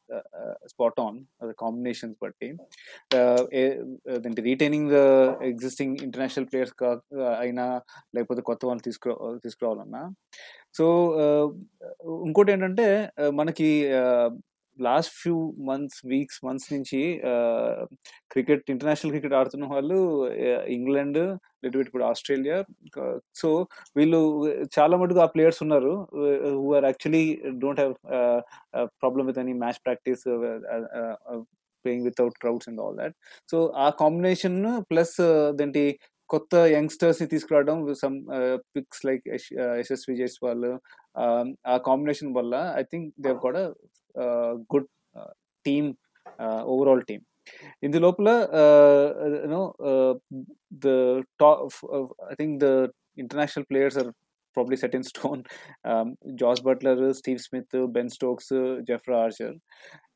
spot on combinations బట్టి అంటే retaining the existing international players అయినా లేకపోతే కొత్త వాళ్ళు తీసుకురా తీసుకురావాలన్నా so ఇంకోటి ఏంటంటే మనకి last few months weeks months నుంచి క్రికెట్ ఇంటర్నేషనల్ క్రికెట్ ఆడుతున్న వాళ్ళు ఇంగ్లాండ్ లిటిల్ బిట్ కూడా ఆస్ట్రేలియా సో వీళ్ళు చాలా మటుకు ఆ ప్లేయర్స్ ఉన్నారు who are actually don't have problem with any match practice playing without crowds and all that so ఆ కాంబినేషన్ ప్లస్ దేంటి కొత్త యంగ్స్టర్స్ని తీసుకురావడం some picks like Yashasvi Jaiswal Um, ఆ కాంబినేషన్ వల్ల ఐ థింక్ దేవ్ కూడా గుడ్ టీమ్ ఓవరాల్ టీమ్ ఇందు లోపల you know the top I think the international players are probably set in stone. Um, Jos Buttler, Steve Smith, Ben Stokes, uh, Archer.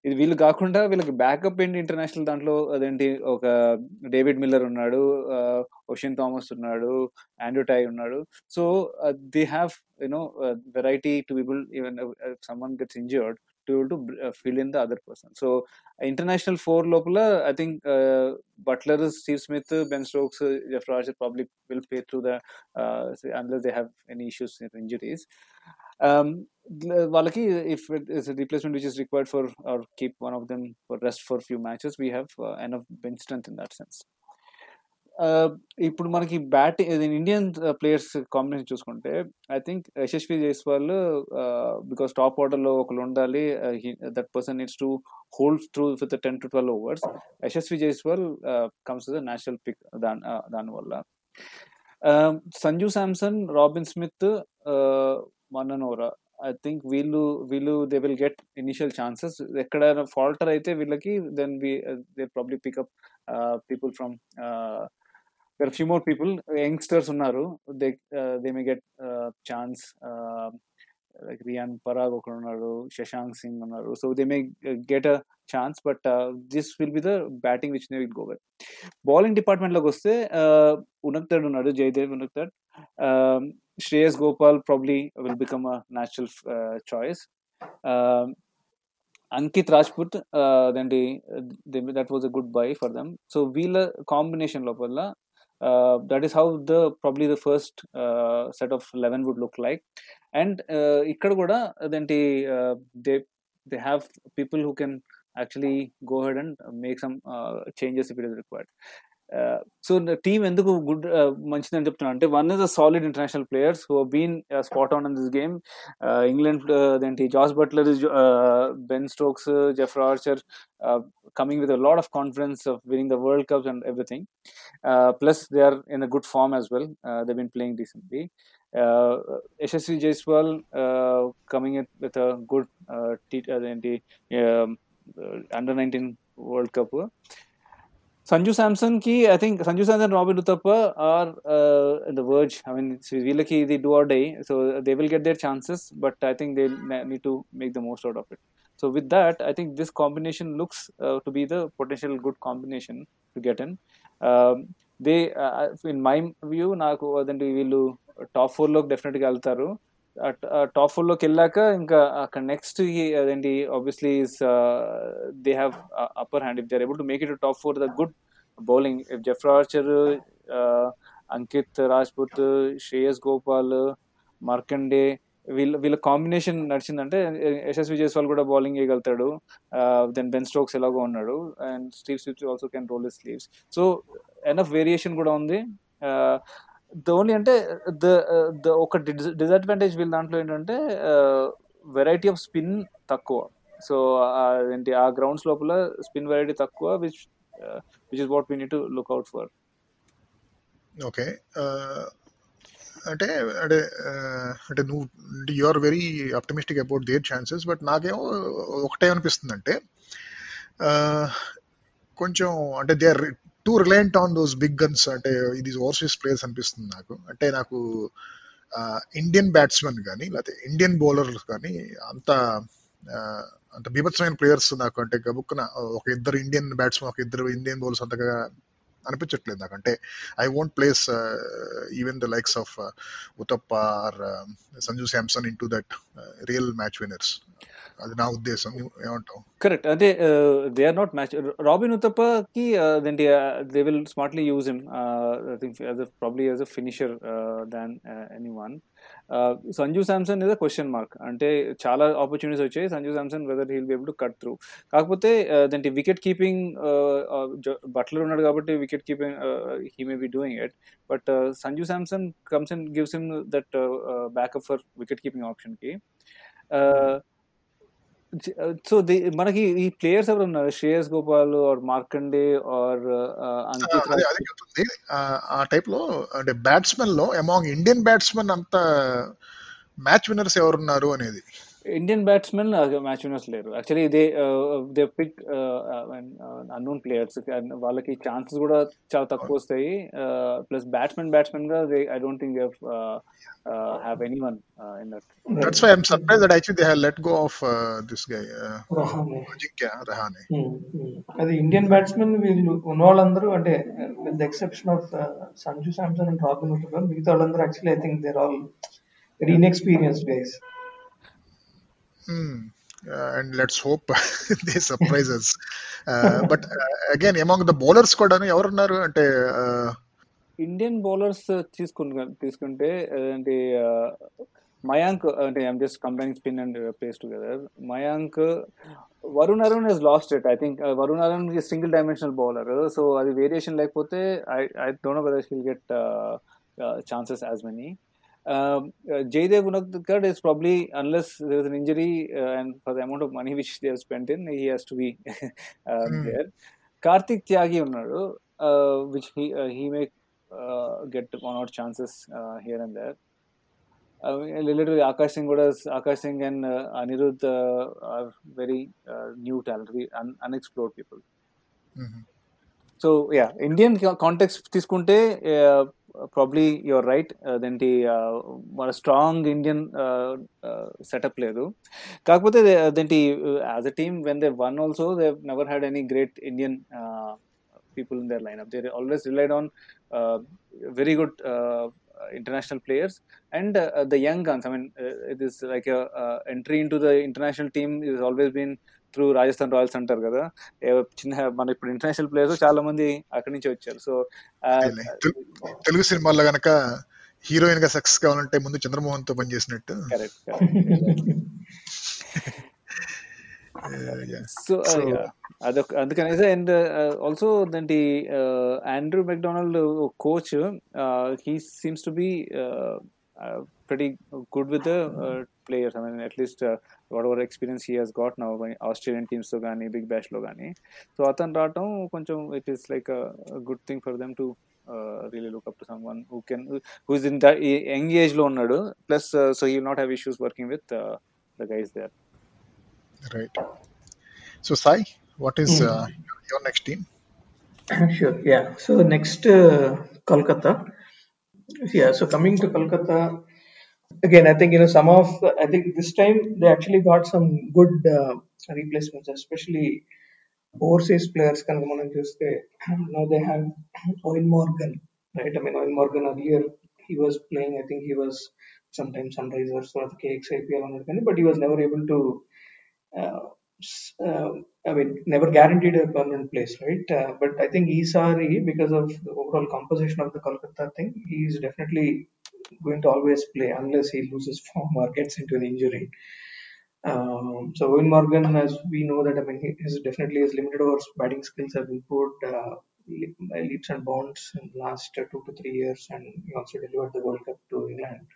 ఇది వీళ్ళు కాకుండా వీళ్ళకి backup ఏంటి international దాంట్లో? అదేంటి? ఒక డేవిడ్ మిల్లర్ ఉన్నాడు ఓషన్ థామస్ ఉన్నాడు ఆండ్రూ టై ఉన్నాడు. So they have you know variety to people even someone gets injured to to fill in the other person so international four లోపల I think Buttler Steve Smith Ben Stokes Jofra Archer probably will play through the unless they have any issues injuries వాళ్ళకి if it's replacement which is required for or keep one of them for rest for few matches we have an of bench strength in that sense ఇప్పుడు మనకి batting Indian players combination చూసుకుంటే I think Yashasvi Jaiswal because top order లో ఒకరు ఉండాలి that person needs to hold through with ten to twelve overs Yashasvi Jaiswal comes the national pick దాని దానివల్ల Sanju Samson Robin Smith మననోరా I think వీళ్ళు వీళ్ళు they will get initial chances ఎక్కడైనా ఫాల్టర్ అయితే వీళ్ళకి then we they probably pick up people from their few more people youngsters ఉన్నారు. They they may get chance like Riyan Parag ఒకడు ఉన్నాడు శశాంక్ సింగ్ ఉన్నారు. So they may get a chance but this will be the batting which they will go bowling డిపార్ట్మెంట్లోకి వస్తే ఉనక్తడ్ ఉన్నాడు Jaydev Unadkat Shreyas Gopal probably will become a natural choice Ankit Rajpoot Dandi that was a good buy for them so వీళ్ళ combination లోపల that is how the probably the first set of eleven would look like and ఇక్కడ కూడా అదేంటి they they have people who can actually go ahead and make some changes if it is required so team ఎందుకు good మంచిదని చెప్తున్నా అంటే one is a solid international players who been spot on in this game England అదేంటి Jos Buttler Ben Stokes జెఫ్రా Archer coming with a lot of confidence of winning the World Cups and everything. Uh, plus, they are in a good form as well. Uh, they've been playing decently. Uh, Yashasvi Jaiswal coming in with a good t- um, under 19 World Cup. Sanju Samson ki I think Sanju Samson Robin Uthappa are uh, the verge. I mean, really they do or die, so they will get their chances. But I think they need to make the most out of it. So with that, I think this combination looks uh, to be the potential good combination to get in. Um, they, uh, in my view, నాకు అదంటే వీళ్ళు top four లోకి డెఫినెట్గా వెళ్తారు top ఫోర్లోకి వెళ్ళాక ఇంకా అక్కడ next అదేంటి obviously they have upper hand if they able to make it top four the good bowling if Jofra Archer Ankit Rajpoot Shreyas Gopal Markande వీళ్ళ వీళ్ళ కాంబినేషన్ నడిచిందంటే యశస్వి జైస్వాల్ కూడా బౌలింగ్ వేయగలుగుతాడు దెన్ బెన్ స్టోక్స్ ఎలాగో ఉన్నాడు. And Steve switch also can roll sleeves so enough variation కూడా ఉంది. The only అంటే ద ద ఒక డిసడ్వాంటేజ్ వీళ్ళ దాంట్లో ఏంటంటే వెరైటీ ఆఫ్ స్పిన్ తక్కువ. సో ఏంటి ఆ గ్రౌండ్స్ లోపల స్పిన్ వెరైటీ తక్కువ which which is what we need to look out for okay అంటే అంటే uh, అంటే నువ్వు you are very optimistic about their chances but నాకేమో ఒకటే అనిపిస్తుంది అంటే uh, కొంచెం అంటే they are too reliant on those big guns అంటే ఇది ఓవర్సీస్ ప్లేయర్స్ అనిపిస్తుంది నాకు. అంటే నాకు ఇండియన్ బ్యాట్స్మెన్ కానీ లేకపోతే ఇండియన్ బౌలర్స్ కానీ అంత అంత బీభత్సమైన ప్లేయర్స్ నాకు అంటే గబుక్కున ఒక ఇద్దరు ఇండియన్ బ్యాట్స్మెన్ ఒక ఇద్దరు ఇండియన్ బౌలర్స్ అంతగా అనిపించట్లేదు నాకు. అంటే I won't place even the likes of Uthappa or Sanju Samson in to that real match winners. అది నా ఉద్దేశం. ఏమంటావు? కరెక్ట్ అంటే they are not match Robin ఉతప్పకి అదేంటి they will smartly use him I think as probably as a finisher than any one Sanju Samson is a question mark అంటే చాలా opportunities వచ్చాయి. Sanju Samson whether he'll be able to cut through కాకపోతే దాంటి wicket keeping Buttler ఉన్నాడు కాబట్టి wicket keeping he may be doing it but Sanju Samson comes and gives him that backup for wicket keeping ఆప్షన్కి so మనకి ఈ players ఎవరు ఉన్నారు Shreyas Gopal or Markande or Ankit ఆ టైప్లో అంటే బ్యాట్స్మెన్లో అమాంగ్ ఇండియన్ బ్యాట్స్మెన్ అంత మ్యాచ్ విన్నర్స్ ఎవరున్నారు అనేది. ఇండియన్ బ్యాట్స్మెన్ మ్యాచ్ విన్నర్స్ లేరు. Actually they they pick unknown players వాళ్ళకి ఛాన్సెస్ కూడా చాలా తక్కువ వస్తాయి. Plus batsmen బ్యాట్స్మెన్గా they I don't think they have any one in that that's why I am surprise that actually they have let go of this guy Ajinkya Rahane అది Indian batsmen వీళ్ళు ఉన్న వాళ్ళందరూ అంటే with exception of Sanju Samson and Robin మిగతా వాళ్ళందరూ actually I think they're all very inexperienced guys Hmm. Uh, and let's hope they surprise us. Uh, but uh, again, among the bowlers కూడా ఎవరున్నారు? అంటే Indian bowlers తీసుకుంటు తీసుకుంటే అంటే మయాంక్ అంటే I'm just combining spin and pace together Mayank Varun Aaron is lost it I think Varun Aaron single dimensional bowler so అది variation లేకపోతే I I don't know whether he'll get chances as many Um, uh, Jaydev Unadkar is probably, unless there is an injury uh, and for the amount of money which they have spent in, he has to be uh, mm. there. Karthik Tyagi unnadu, which he he may get one or chances here and there. I mean, literally Akash Singh కూడా Akash Singh and uh, Anirudh uh, are very uh, new talent, un- unexplored people. So yeah Indian context తీసుకుంటే probably your right అదేంటి uh, మన strong Indian setup లేదు కాకపోతే they- అదేంటి as a team when they won also they never had any great Indian people in their line up they always relied on very good international players and uh, the young guns i mean uh, it is like a uh, entry into the international team is always been through Rajasthan Royals అంటారు కదా. చిన్న మన ఇప్పుడు international players చాలా మంది అక్కడి నుంచి వచ్చారు. సో తెలుగు సినిమాల్లో గనక హీరోయిన్గా సక్సెస్ కావాలంటే ముందు చంద్రమోహన్తో పనిచేసినట్టు. సో అదొక అందుకనేసి and also దాంటి Andrew McDonald coach he seems to be pretty good with the uh, players. I mean, at least uh, whatever experience he has got now by Australian teams లో కానీ big bash లో కానీ so అతను రావటం కొంచెం it is like good thing for them to really look up to some one who can who is in young age లో ఉన్నాడు plus so he not have issues working with the guys there Right. So, Sai, what is Hmm. uh, your next team? Sure. Yeah. So next, uh, Kolkata. Yeah. So coming to Kolkata, Again, I think you know some of I think this time they actually got some good uh, replacements, especially overseas players can come on and just say now they have Eoin Morgan, right? I mean Eoin Morgan earlier he was playing. I think he was sometimes Sunrisers or the KXIPL on that but he was never able to. Uh, uh, I mean, never guaranteed a permanent place, right? Uh, but I think Isari, because of the overall composition of the Kolkata thing, he is definitely going to always play unless he loses form or gets into an injury. Um, so Eoin Morgan, as we know that, I mean, he is definitely his limited overs batting skills have improved uh, leaps and bounds in the last uh, two to three years, and he also delivered the World Cup to England,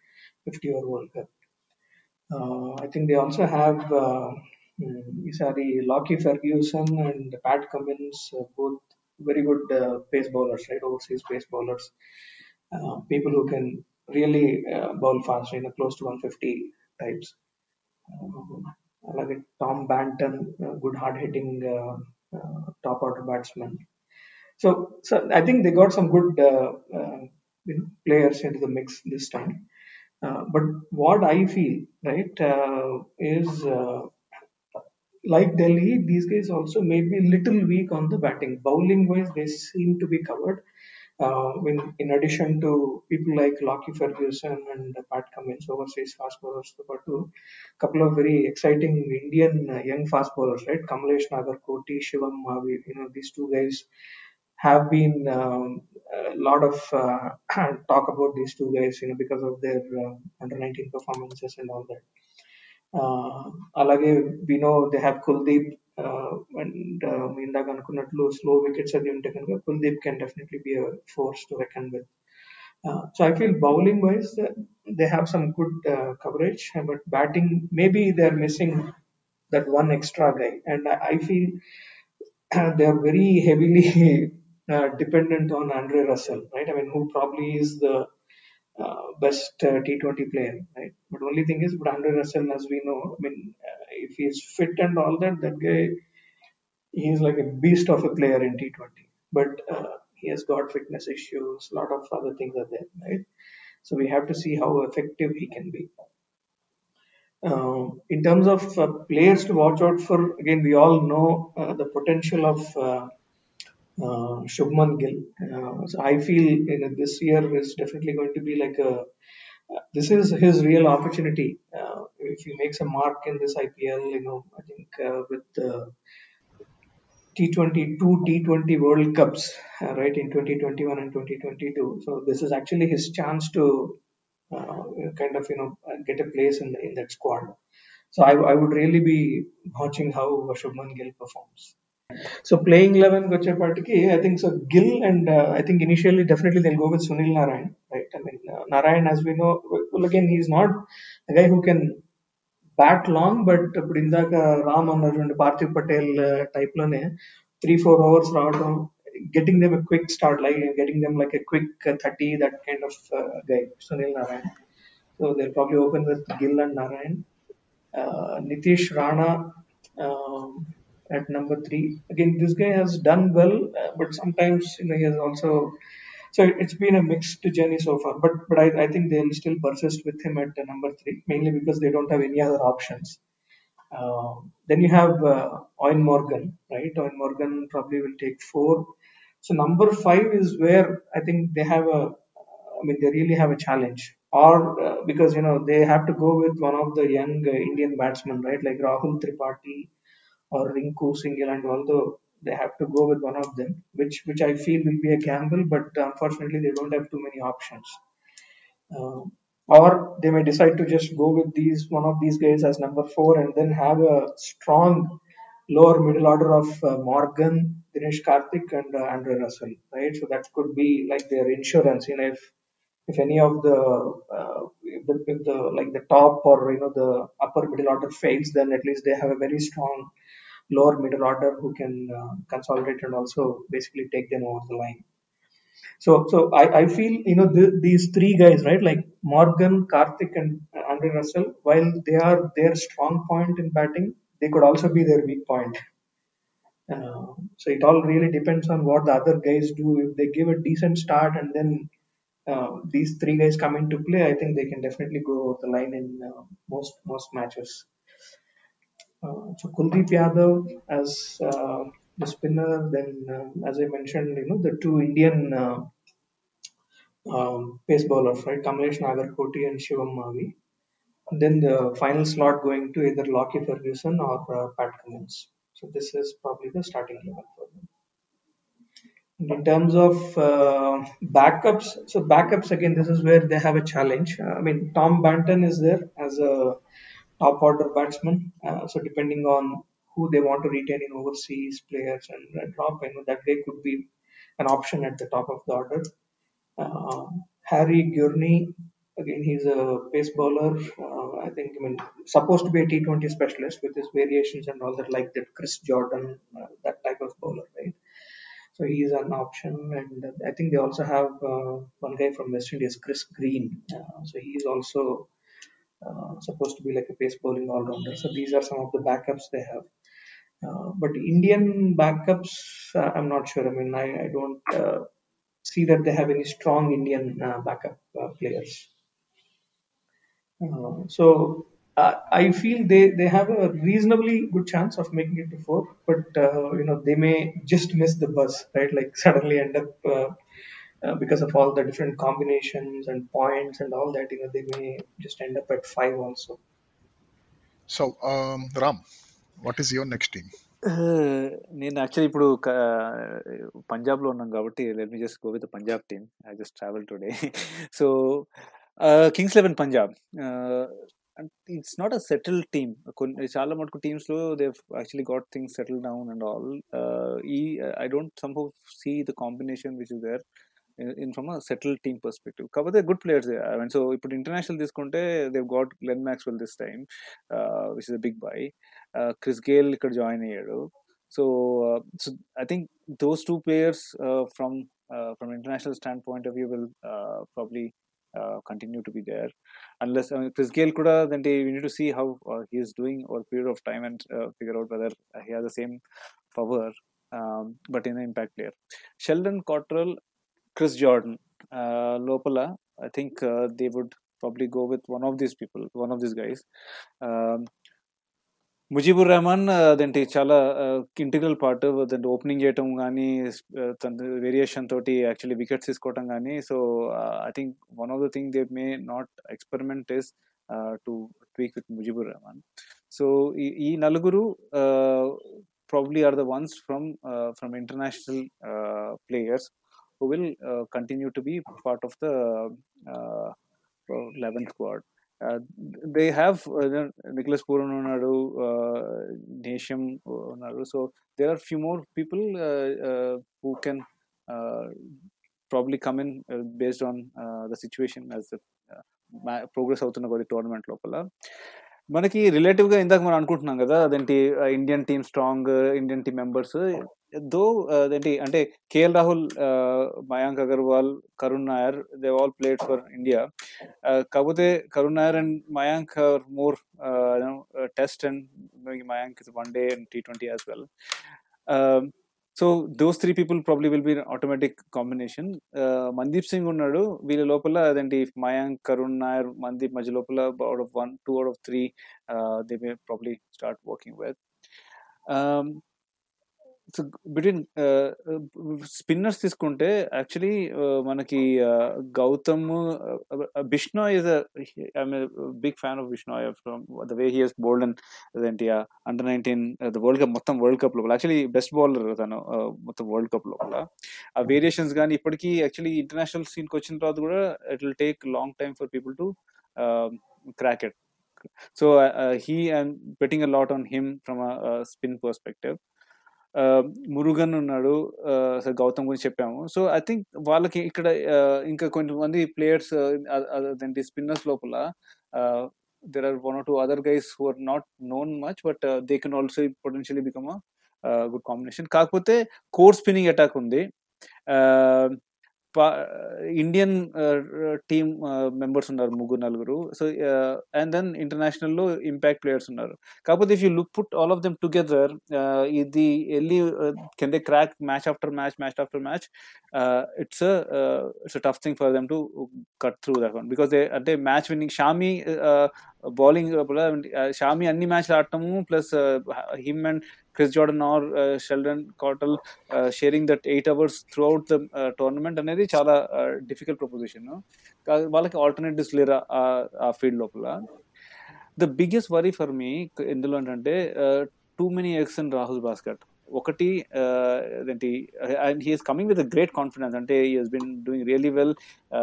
50 over World Cup. Uh, I think they also have uh, mm, Isari, Lockie Ferguson and Pat Cummins, uh, both very good uh, pace bowlers, right? Overseas pace bowlers. Uh, people who can really uh, bowl fast, you know, close to 150 types. Um, అలాగే Tom Banton good hard hitting top order batsmen so so I think they got some good players into the mix this time. Uh, but what I feel, right, uh, is uh, like Delhi, these guys also may be little weak on the batting. Bowling wise, they seem to be covered. uh, in, in addition to people like Lockie Ferguson and Pat Cummins, overseas fast bowlers, there couple of very exciting Indian uh, young fast bowlers, right? Kamlesh Nagarkoti, Shivam Mavi, you know, these two guys have been um, a lot of uh, talk about these two guys, you know, because of their uh, under 19 performances and all that. Uh, we know they have Kuldeep and ఇందాక అనుకున్నట్లు slow wickets అది ఉంటే కనుక Kuldeep can definitely be force to reckon with so I feel bowling wise they have some good coverage but batting maybe they are missing that one extra guy. And I I feel they are very heavily uh, dependent on Andre Russell, right? I mean, who probably is the uh, best uh, T20 player, right? But only thing is, but Andre Russell, as we know, I mean, uh, if he's fit and all that, that guy, he is like a beast of a player in T20. But uh, he has got fitness issues, a lot of other things are there, right? So we have to see how effective he can be. Uh, in terms of uh, players to watch out for, again, we all know uh, the potential of uh, Shubman Gill. Uh, so I feel you know, this year is definitely going to be like a. This is his real opportunity. Uh, if he makes a mark in this IPL, you know, I think uh, with the T20 two T20 World Cups, uh, right in 2021 and 2022. So this is actually his chance to uh, kind of you know get a place in in that squad. So I, I would really be watching how Shubman Gill performs. So playing 11 వచ్చేపాటికి I think so Gill and uh, I think initially definitely they'll go with Sunil Narayan, right? I mean uh, Narayan as we know, well again he's not a guy who can bat long but ఇప్పుడు ఇందాక రామ్ అన్నటువంటి Parthiv Patel type లోనే three four hours రావడం getting them quick start like getting them like a quick thirty that kind of guy Sunil Narayana So they'll probably open with Gill and Narayan. Uh, Nitish Rana um, at number three. Again, this guy has done well, uh, but sometimes you know he has also. So it's been a mixed journey so far, but but I, I think they'll still persist with him at uh, number three, mainly because they don't have any other options. Uh, then you have uh, Morgan, right? Eoin Morgan probably will take four. So number five is where I think they have a, I mean, they really have a challenge, or uh, because you know they have to go with one of the young uh, Indian batsmen, right? Like Rahul Tripathi or Rinku Singhal, and although they have to go with one of them, which which I feel will be a gamble, but unfortunately they don't have too many options. Uh, or they may decide to just go with these one of these guys as number four and then have a strong lower middle order of uh, Morgan, Dinesh Karthik, and uh, Andre Russell, right? So that could be like their insurance. You know, if if any of the, uh, if the if the like the top or you know the upper middle order fails, then at least they have a very strong lower middle order who can uh, consolidate and also basically take them over the line. So, so I, I feel you know the, these three guys, right? Like Morgan, Karthik, and Andre Russell, while they are their strong point in batting, they could also be their weak point. Uh, so it all really depends on what the other guys do. If they give a decent start and then uh, these three guys come into play, I think they can definitely go over the line in uh, most most matches. Uh, so Kuldeep Yadav as uh, the spinner, then uh, as I mentioned, you know the two Indian um, pace bowlers, right? Kamlesh Nagarkoti and Shivam Mavi. And then the final slot going to either Lockie Ferguson or uh, Pat Cummins. So this is probably the starting level for them. And in terms of uh, backups, so backups again, this is where they have a challenge. I mean, Tom Banton is there as a top order batsman. Uh, so depending on who they want to retain in overseas players and, and drop, I know that they could be an option at the top of the order. Uh, Harry Gurney, again, he's a pace bowler. Uh, I think, I mean, supposed to be a T20 specialist with his variations and all that, like that Chris Jordan, uh, that type of bowler, right? So he's an option, and I think they also have uh, one guy from West Indies, Chris Green. Uh, so he's also uh, supposed to be like a pace bowling all rounder. So these are some of the backups they have. Uh, but Indian backups, uh, I'm not sure. I mean, I, I don't uh, see that they have any strong Indian uh, backup players. So I feel they, they have a reasonably good chance of making it to four, but you know they may just miss the bus, right? Like suddenly end up uh, uh, because of all the different combinations and points and all that. You know they may just end up at five also. So, um, Ram, what is your next team? నేను actually ఇప్పుడు పంజాబ్లో ఉన్నాం కాబట్టి let me just go with Punjab team I just travel today so Kings eleven Punjab it's not a settle team కొన్ని చాలా మటుకు teams లో they actually got things settle down and all ఈ I don't somehow see the combination which is there in from a settled team perspective. Cover the good players there. and so if put international this conte, they've got Glenn Maxwell this time, uh, which is a big buy. Uh, Chris Gayle could join here. So, uh, so I think those two players from from international standpoint of view will probably continue to be there, unless Chris Gayle could. Then they, we need to see how uh, he is doing over period of time and figure out whether he has the same power, um, but in an impact player. Sheldon Cottrell power um, but in an impact player Sheldon Cottrell Chris Jordan uh, Lopala I think uh, they would probably go with one of these people one of these guys. Um, Mujeebur Rahman uh, అదేంటి చాలా integral part దాంట్లో opening చేయటం కానీ uh, తన variation తోటి actually wickets తీసుకోవటం కానీ so I think one of the thing they may not experiment is to tweak with Mujeebur Rahman so ఈ నలుగురు probably are the ones from from international players who will uh, continue to be part of the uh, 11th squad. Uh, they have uh, Nicholas Puranonadu, uh, Neesham So there are few more people uh, uh who can probably come in based on the situation as the progress అవుతున్న the tournament. లోపల మనకి రిలేటివ్గా ఇందాక మనం అనుకుంటున్నాం కదా అదేంటి Indian team strong Indian team members though అదేంటి అంటే KL Rahul Mayank Agarwal Karun Nair they all played for India కాకపోతే Karun Nair and Mayank are more test and Mayank is one day and T twenty as well so those three people probably will be automatic combination Mandeep Singh ఉన్నాడు. వీళ్ళ లోపల అదేంటి మయాంక్ కరుణ్ నాయర్ మందీప్ మధ్య లోపల out of one two out of three they may probably start working with between spinners తీసుకుంటే actually మనకి Gautham Bishnoi is I'm big fan of Bishnoi from the way he's bowled and అదేంటి under nineteen the world cup మొత్తం world cup లోపల actually best bowler తను మొత్తం world cup లోపల. ఆ variations కానీ ఇప్పటికీ యాక్చువల్లీ ఇంటర్నేషనల్ సీన్కి వచ్చిన తర్వాత కూడా it will take long time for people to crack it so he I'm betting a lot on him from spin perspective Uh, Murugan ఉన్నాడు uh, గౌతమ్ గురించి చెప్పాము. సో ఐ థింక్ వాళ్ళకి ఇక్కడ uh, ఇంకా కొంతమంది ప్లేయర్స్ అదేంటి స్పిన్నర్స్ లోపల there are one or two other guys who are not known much but they can also potentially become good combination కాకపోతే కోర్ స్పిన్నింగ్ అటాక్ ఉంది. ఇండియన్ టీమ్ మెంబర్స్ ఉన్నారు ముగ్గురు నలుగురు. సో అండ్ దెన్ ఇంటర్నేషనల్లో impact players ఉన్నారు. కాకపోతే if you look put all of them together ఇది వెళ్ళి can they crack match after match match after match it's it's tough thing for them to cut through that one because they అంటే match winning Shami bowling Shami అన్ని మ్యాచ్లు ఆడటము plus him and Chris Jordan or Sheldon Cottrell sharing that eight overs throughout the tournament అనేది చాలా difficult preposition వాళ్ళకి alternatives లేరా ఆ field లోపల. The biggest worry for me ఎందులో ఏంటంటే too many X and Rahul బాస్కట్ ఒకటి ఏంటి and he's coming with great confidence అంటే he has been doing really well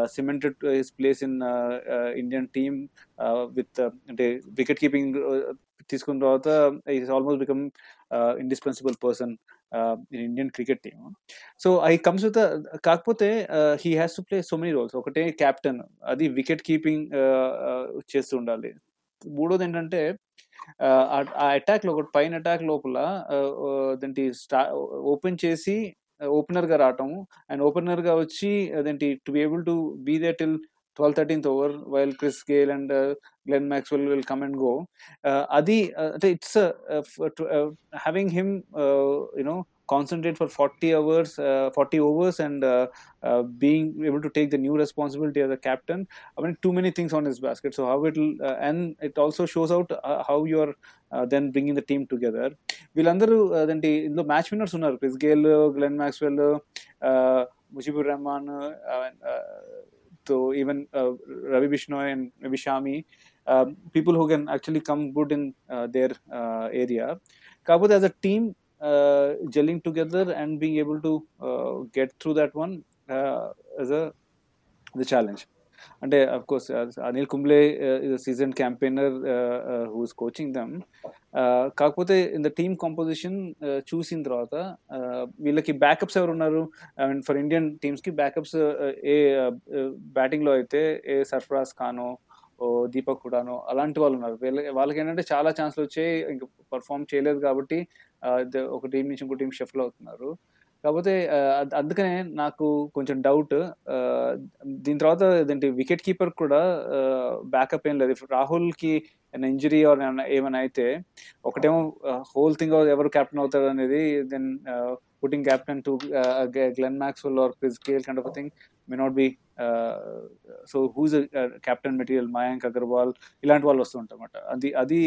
cemented his place in Indian team with అంటే వికెట్ కీపింగ్ తీసుకున్న తర్వాత is almost become indispensable person in Indian cricket team so I comes with కాకపోతే he has to play so many roles ఒకటే captain అది wicket keeping చేస్తూ ఉండాలి. మూడోది ఏంటంటే ఆ అటాక్లో ఒకటి పైన అటాక్ లోపల అదేంటి స్టా ఓపెన్ చేసి ఓపెనర్గా రావటం అండ్ ఓపెనర్గా వచ్చి అదేంటి to be able to be there till twelve thirteenth over while Chris Gayle and Glenn Maxwell will come and go అది అంటే it's having him you know concentrate for 40 hours uh, 40 overs and uh, uh, being able to take the new responsibility as a captain i mean too many things on his basket so how it will and it also shows out how you are then bringing the team together వీళ్ళందరూ అదేంటి ఇందులో match winners ఉన్నారు Chris Gayle Glenn Maxwell Mujibur Rahman so even Ravi Bishnoi and maybe Xiaomi people who can actually come good in their area కాకపోతే as a team uh, gelling together and being able to uh, get through that one uh, as a the challenge. అంటే of course Anil Kumble is season campaigner who is coaching them uh, కాకపోతే in the team composition చూసిన తర్వాత uh, వీళ్ళకి backups ఎవరు ఉన్నారు? And for Indian టీమ్స్కి backups ఏ uh, బ్యాటింగ్లో అయితే ఏ సర్ఫరాజ్ ఖానో దీపక్ హుడానో అలాంటి వాళ్ళు ఉన్నారు. వీళ్ళ వాళ్ళకి ఏంటంటే చాలా ఛాన్స్లు వచ్చాయి ఇంకా పర్ఫామ్ చేయలేదు కాబట్టి ఒక టీం నుంచి ఇంకో టీం షిఫ్ట్ అవుతున్నారు. కాకపోతే అందుకనే నాకు కొంచెం డౌట్ దీని తర్వాత ఏంటి వికెట్ కీపర్ కూడా బ్యాకప్ ఏం లేదు. రాహుల్కి ఇంజరీ ఏమైనా అయితే ఒకటేమో హోల్ థింగ్ ఎవరు కెప్టెన్ అవుతారు అనేది then putting captain to Glenn Maxwell or Chris Gayle kind of thing may not be so whose captain material? Mayank Agarwal ఇలాంటి వాళ్ళు వస్తుంటారన్నమాట అది అది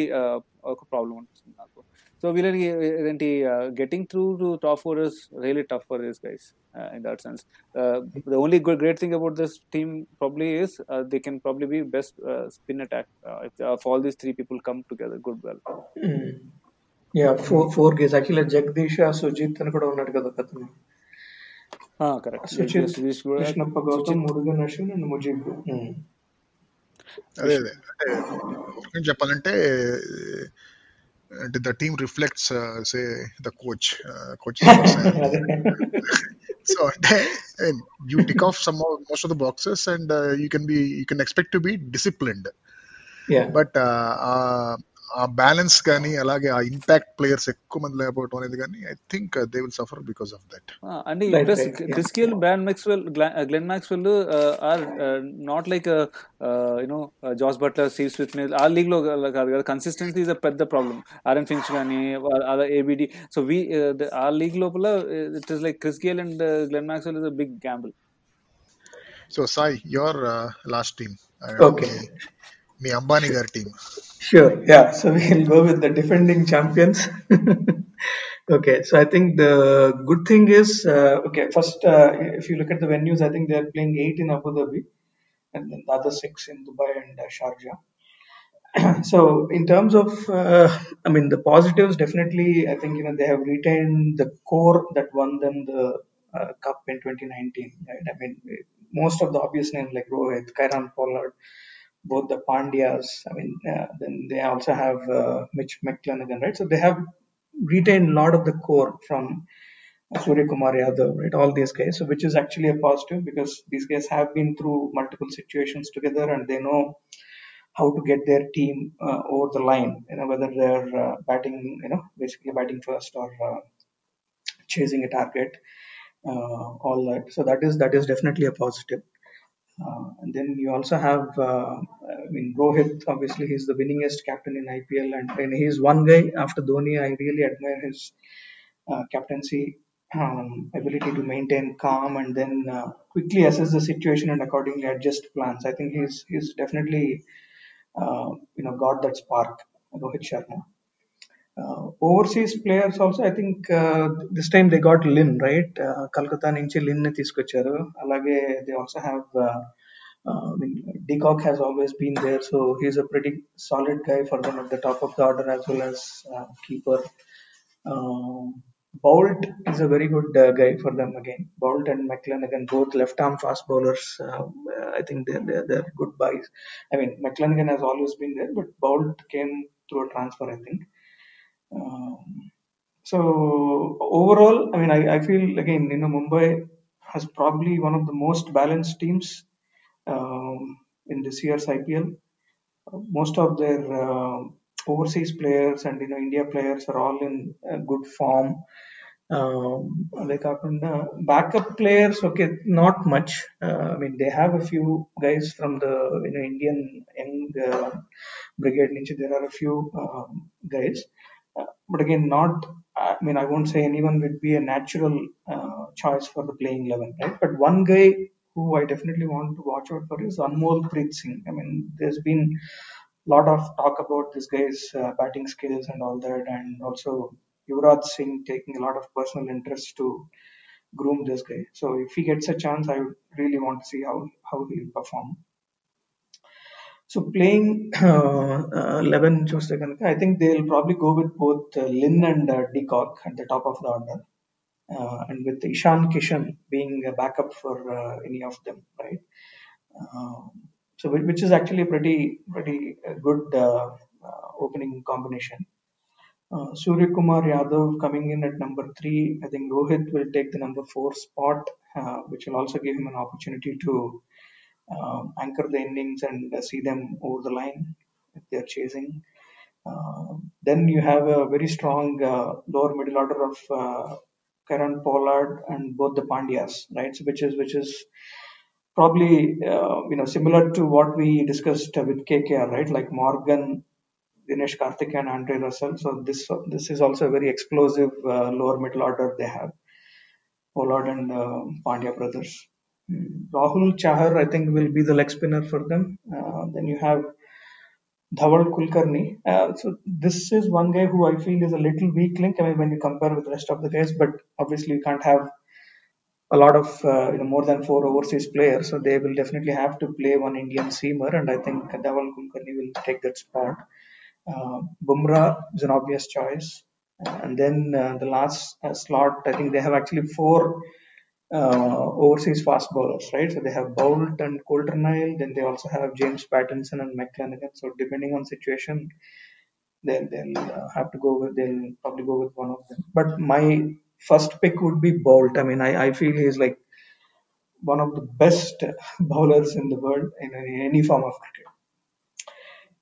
ఒక ప్రాబ్లం ఉంటుంది నాకు. సో వీళ్ళకి ఏంటి getting through to top four is really tough for this guys in that sense the only great thing about this team probably is they can probably be best spin attack if all these three people come together good well yeah four four guys actually Jagadeesh Sujith అని కూడా ఉన్నాడు కదా అతను. Correct Sujith Krishnappa Gowtham Murugan Ashwin and Mujeeb. అదే అదే. the team reflects, uh, say, the coach, uh, so and you tick off some of, most of the boxes, and uh, you can be you can expect to be disciplined. Yeah. But uh, uh, ఆ balance కానీ అలాగే ఆ impact players ఎక్కువ మంది లేకపోవడం అనేది కానీ I think they will suffer because of that అండి Right, plus right. Yeah. Chris Gayle bran Maxwell Glenn Maxwell are not like you know Jos Buttler Steve Smith ఆ లీగ్ లో కాదు కదా కన్సిస్టెన్సీ ఇస్ అ పెద్ద ప్రాబ్లం ఆర్ఎన్ ఫించ్ కానీ అదే ABD so we ఆ league లోపల it is like Chris Gayle and Glenn Maxwell is a big gamble so Sai your last team Okay. Sure, yeah. So we'll go with the defending champions. okay, so I think the good thing is, uh, okay, first, uh, if you look at the venues, I think they're playing eight in Abu Dhabi and then the other six in Dubai and uh, Sharjah. so in terms of, uh, I mean, the positives, definitely, I think, you know, they have retained the core that won them the Cup in 2019. I mean, most of the obvious names like Rohit, Kieron Pollard, both the Pandyas. I mean, uh, then they also have uh, Mitch McClenaghan, right? So they have retained a lot of the core from Surya Kumar Yadav, right? All these guys, so which is actually a positive because these guys have been through multiple situations together and they know how to get their team uh, over the line. You know, whether they're uh, batting, you know, basically batting first or uh, chasing a target, uh, all that. So that is that is definitely a positive. Uh, and then you also have, uh, I mean, Rohit. Obviously, he's the winningest captain in IPL, and, and he's one guy after Dhoni. I really admire his uh, captaincy um, ability to maintain calm and then uh, quickly assess the situation and accordingly adjust plans. I think he's he's definitely, uh, you know, got that spark. Rohit Sharma. Uh, overseas players also i think uh, this time they got Lynn right? Uh, kolkata nunchi lin ni teeskocharu alage they also have uh, de Kock has always been there so he's a pretty solid guy for them at the top of the order as well as keeper. Um, bolt is a very good guy for them again. Boult and McClenaghan both left arm fast bowlers um, i think they're, good buys. I mean McClenaghan has always been there but Boult came through a transfer i think. Um, so overall, I mean, I, I feel again, you know, Mumbai has probably one of the most balanced teams um, in this year's IPL. Most of their uh, overseas players and you know India players are all in uh, good form. Um, uh, backup players, okay, not much. Uh, I mean, they have a few guys from the you know Indian young uh, brigade. Ninja. There are a few um, guys guys but again not i mean i won't say anyone would be a natural uh, choice for the playing 11 right? But one guy who i definitely want to watch out for is anmol preet singh. I mean there's been a lot of talk about this guy's uh, batting skills and all that and also yuvraj singh taking a lot of personal interest to groom this guy. So if he gets a chance i really want to see how how he'll perform so playing uh, uh, Levin Shostakovich, I think they'll probably go with both uh, Lynn and uh, at the top of the order, uh, and with Ishan Kishan being a backup for uh, any of them, right? Um, so which is actually a pretty pretty uh, good uh, opening combination. Uh, Surya Kumar Yadav coming in at number three. I think Rohit will take the number four spot, which will also give him an opportunity to um, anchor the innings and uh, see them over the line if they're chasing. Uh, then you have a very strong uh, lower middle order of uh, Kieron Pollard and both the Pandyas, right? So which is which is probably uh, you know similar to what we discussed with KKR, right? Like Morgan, Dinesh Karthik, and Andre Russell. So this this is also a very explosive uh, lower middle order they have. Pollard and uh, Pandya brothers. Rahul Chahar, I think, will be the leg spinner for them. Uh, then you have Dhawal Kulkarni. Uh, so this is one guy who I feel is a little weak link. I mean, when you compare with the rest of the guys, but obviously you can't have a lot of uh, you know more than four overseas players, so they will definitely have to play one Indian seamer, and I think Dhawal Kulkarni will take that spot. Uh, Bumrah is an obvious choice, and then uh, the last uh, slot, I think they have actually four uh, overseas fast bowlers, right? So they have Boult and Coulter-Nile, then they also have James Pattinson and McClenaghan. So depending on situation, they'll, they'll uh, have to go with, they'll probably go with one of them. But my first pick would be Boult. I mean, I, I feel he's like one of the best bowlers in the world in any, any form of cricket.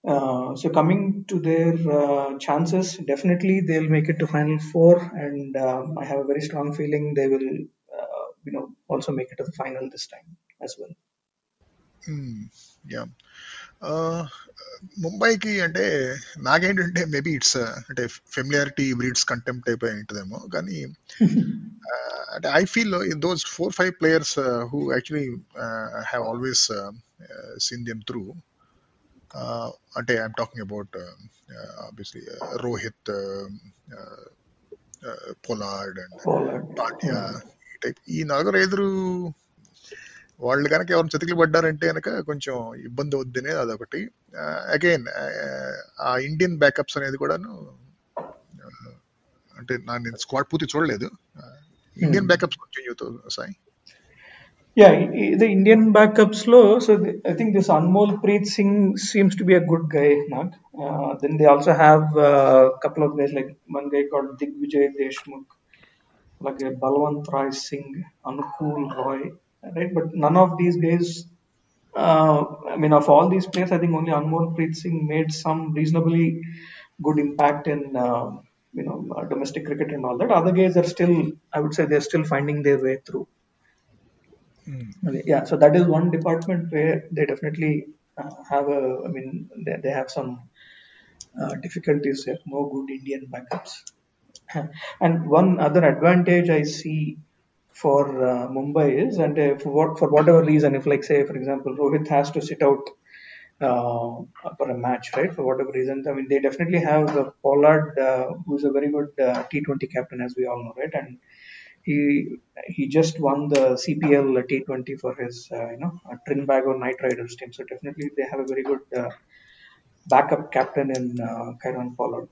Uh, so coming to their uh, chances, definitely they'll make it to final four, and um, I have a very strong feeling they will, uh, you know, also make it to the final this time as well. Yeah ముంబైకి అంటే నాకేంటంటే maybe it's అంటే familiarity breeds contempt అయిపోయి ఉంటుందేమో కానీ uh, అంటే I feel those four five players who actually have always seen them through అంటే I'm talking about obviously Rohit Pollard and Pollard. Pandya ఈ type ఈ నలుగురు ఐదురు వాళ్ళు కనుక ఎవరిని చతికి పడ్డారంటే కనుక కొంచెం ఇబ్బంది వద్దనే అదొకటి. అగైన్ ఆ ఇండియన్ బ్యాకప్స్ అనేది కూడాను అంటే నేను స్క్వాడ్ పూర్తి చూడలేదు. ఇండియన్ బ్యాకప్స్ కొంచెం సాయి? యా ఇది Indian బ్యాకప్స్లో so I think this Anmolpreet Singh seems to be a good guy not then they also have couple of guys like one guy called Digvijay Deshmukh like a Balwant Rai Singh, Anukul Roy, right? But none of these guys. Uh, I mean, of all these players, I think only Anmolpreet Singh made some reasonably good impact in uh, you know uh, domestic cricket and all that. Other guys are still, I would say, they're still finding their way through. Okay, Yeah, so that is one department where they definitely uh, have a, I mean, they, they have some uh, difficulties there, no good Indian backups. and one other advantage I see for uh, Mumbai is, and uh, for, what, for whatever reason, if like say, for example, Rohit has to sit out uh, for a match, right, for whatever reason, I mean, they definitely have uh, Pollard, uh, who's a very good uh, T20 captain, as we all know, right, and he he just won the CPL T20 for his uh, you know uh, Trinbago Knight Riders team. So definitely they have a very good uh, backup captain in uh, Kieron Pollard.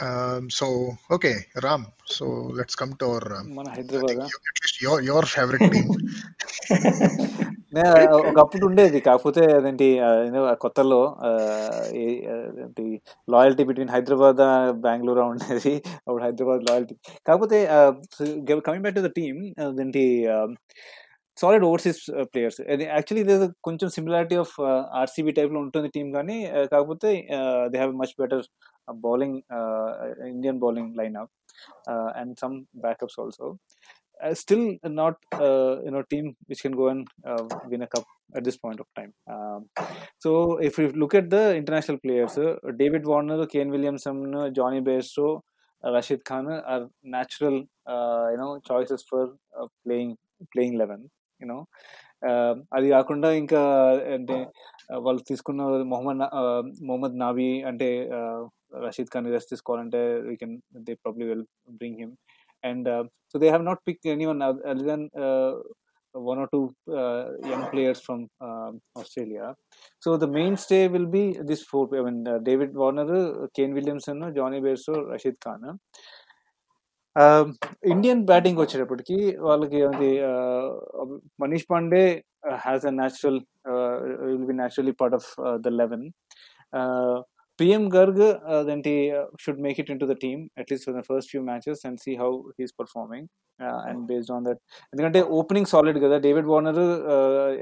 Um, so okay, Ram. So let's come to our um, మన Hyderabad at least your your favorite team. ఒకప్పుడు ఉండేది కాకపోతే అదేంటి కొత్తలో ఏంటి loyalty between Hyderabad Bengaluru ఉండేది అప్పుడు Hyderabad loyalty కాకపోతే coming back to the team అదేంటి solid overseas players actually does కొంచెం సిమిలారిటీ ఆఫ్ ఆర్సీబీ టైప్లో ఉంటుంది టీం కానీ uh, కాకపోతే they have much better bowling Indian bowling line up and some backups also still not you know team which can go and win a cup at this point of time. Um, so if we look at the international players, uh, David Warner, Kane Williamson, uh, Jonny Bairstow, uh, Rashid Khan are natural, you know, choices for playing playing eleven. You అది కాకుండా ఇంకా అంటే వాళ్ళు తీసుకున్న మొహమ్మద్ నా- మొహమ్మద్ నాబీ అంటే uh, Rashid Khan rest తీసుకోవాలంటే we can they probably will bring him and uh, so they have not picked anyone oth- other one or two uh, young players from um Australia. So the mainstay will be this four. I mean, uh, David Warner, uh, Kane Williamson, Johnny Bairstow, Rashid Khan. Indian batting వచ్చేటప్పటికి వాళ్ళకి అది Manish Pandey has a natural will be naturally part of the eleven Priyam Garg అదేంటి should make it into the team at least for the first few matches and see how he's performing and based on that ఎందుకంటే opening solid కదా David Warner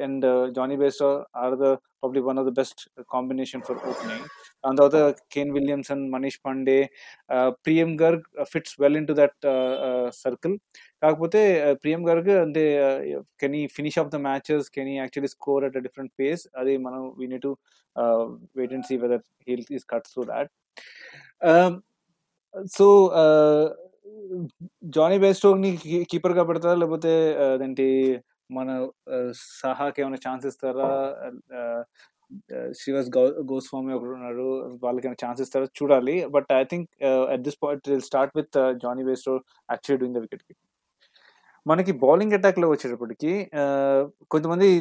and Johnny Bairstow are the probably one of the best combination for opening దాని తర్వాత Kane Williamson Manish Pandey ప్రియం Garg fits well in to that circle కాకపోతే ప్రియం గర్గ్ అంటే can ఈ finish off the matches can ఈ actually score at a different face అది మనం we need to wait and see whether heal is cut through that so Johnny బేస్టోక్ ని keeper గా పెడతారా లేకపోతే అదేంటి మన సహాకి ఏమైనా ఛాన్స్ ఇస్తారా? శ్రీవాస్ గోస్వామి ఒకరు ఉన్నారు వాళ్ళకి ఏమైనా ఛాన్స్ ఇస్తారా? చూడాలి. But I think at this point will start with Johnny Bairstow actually doing the wicket keeping మనకి బౌలింగ్ అటాక్లో వచ్చేటప్పటికి కొంతమంది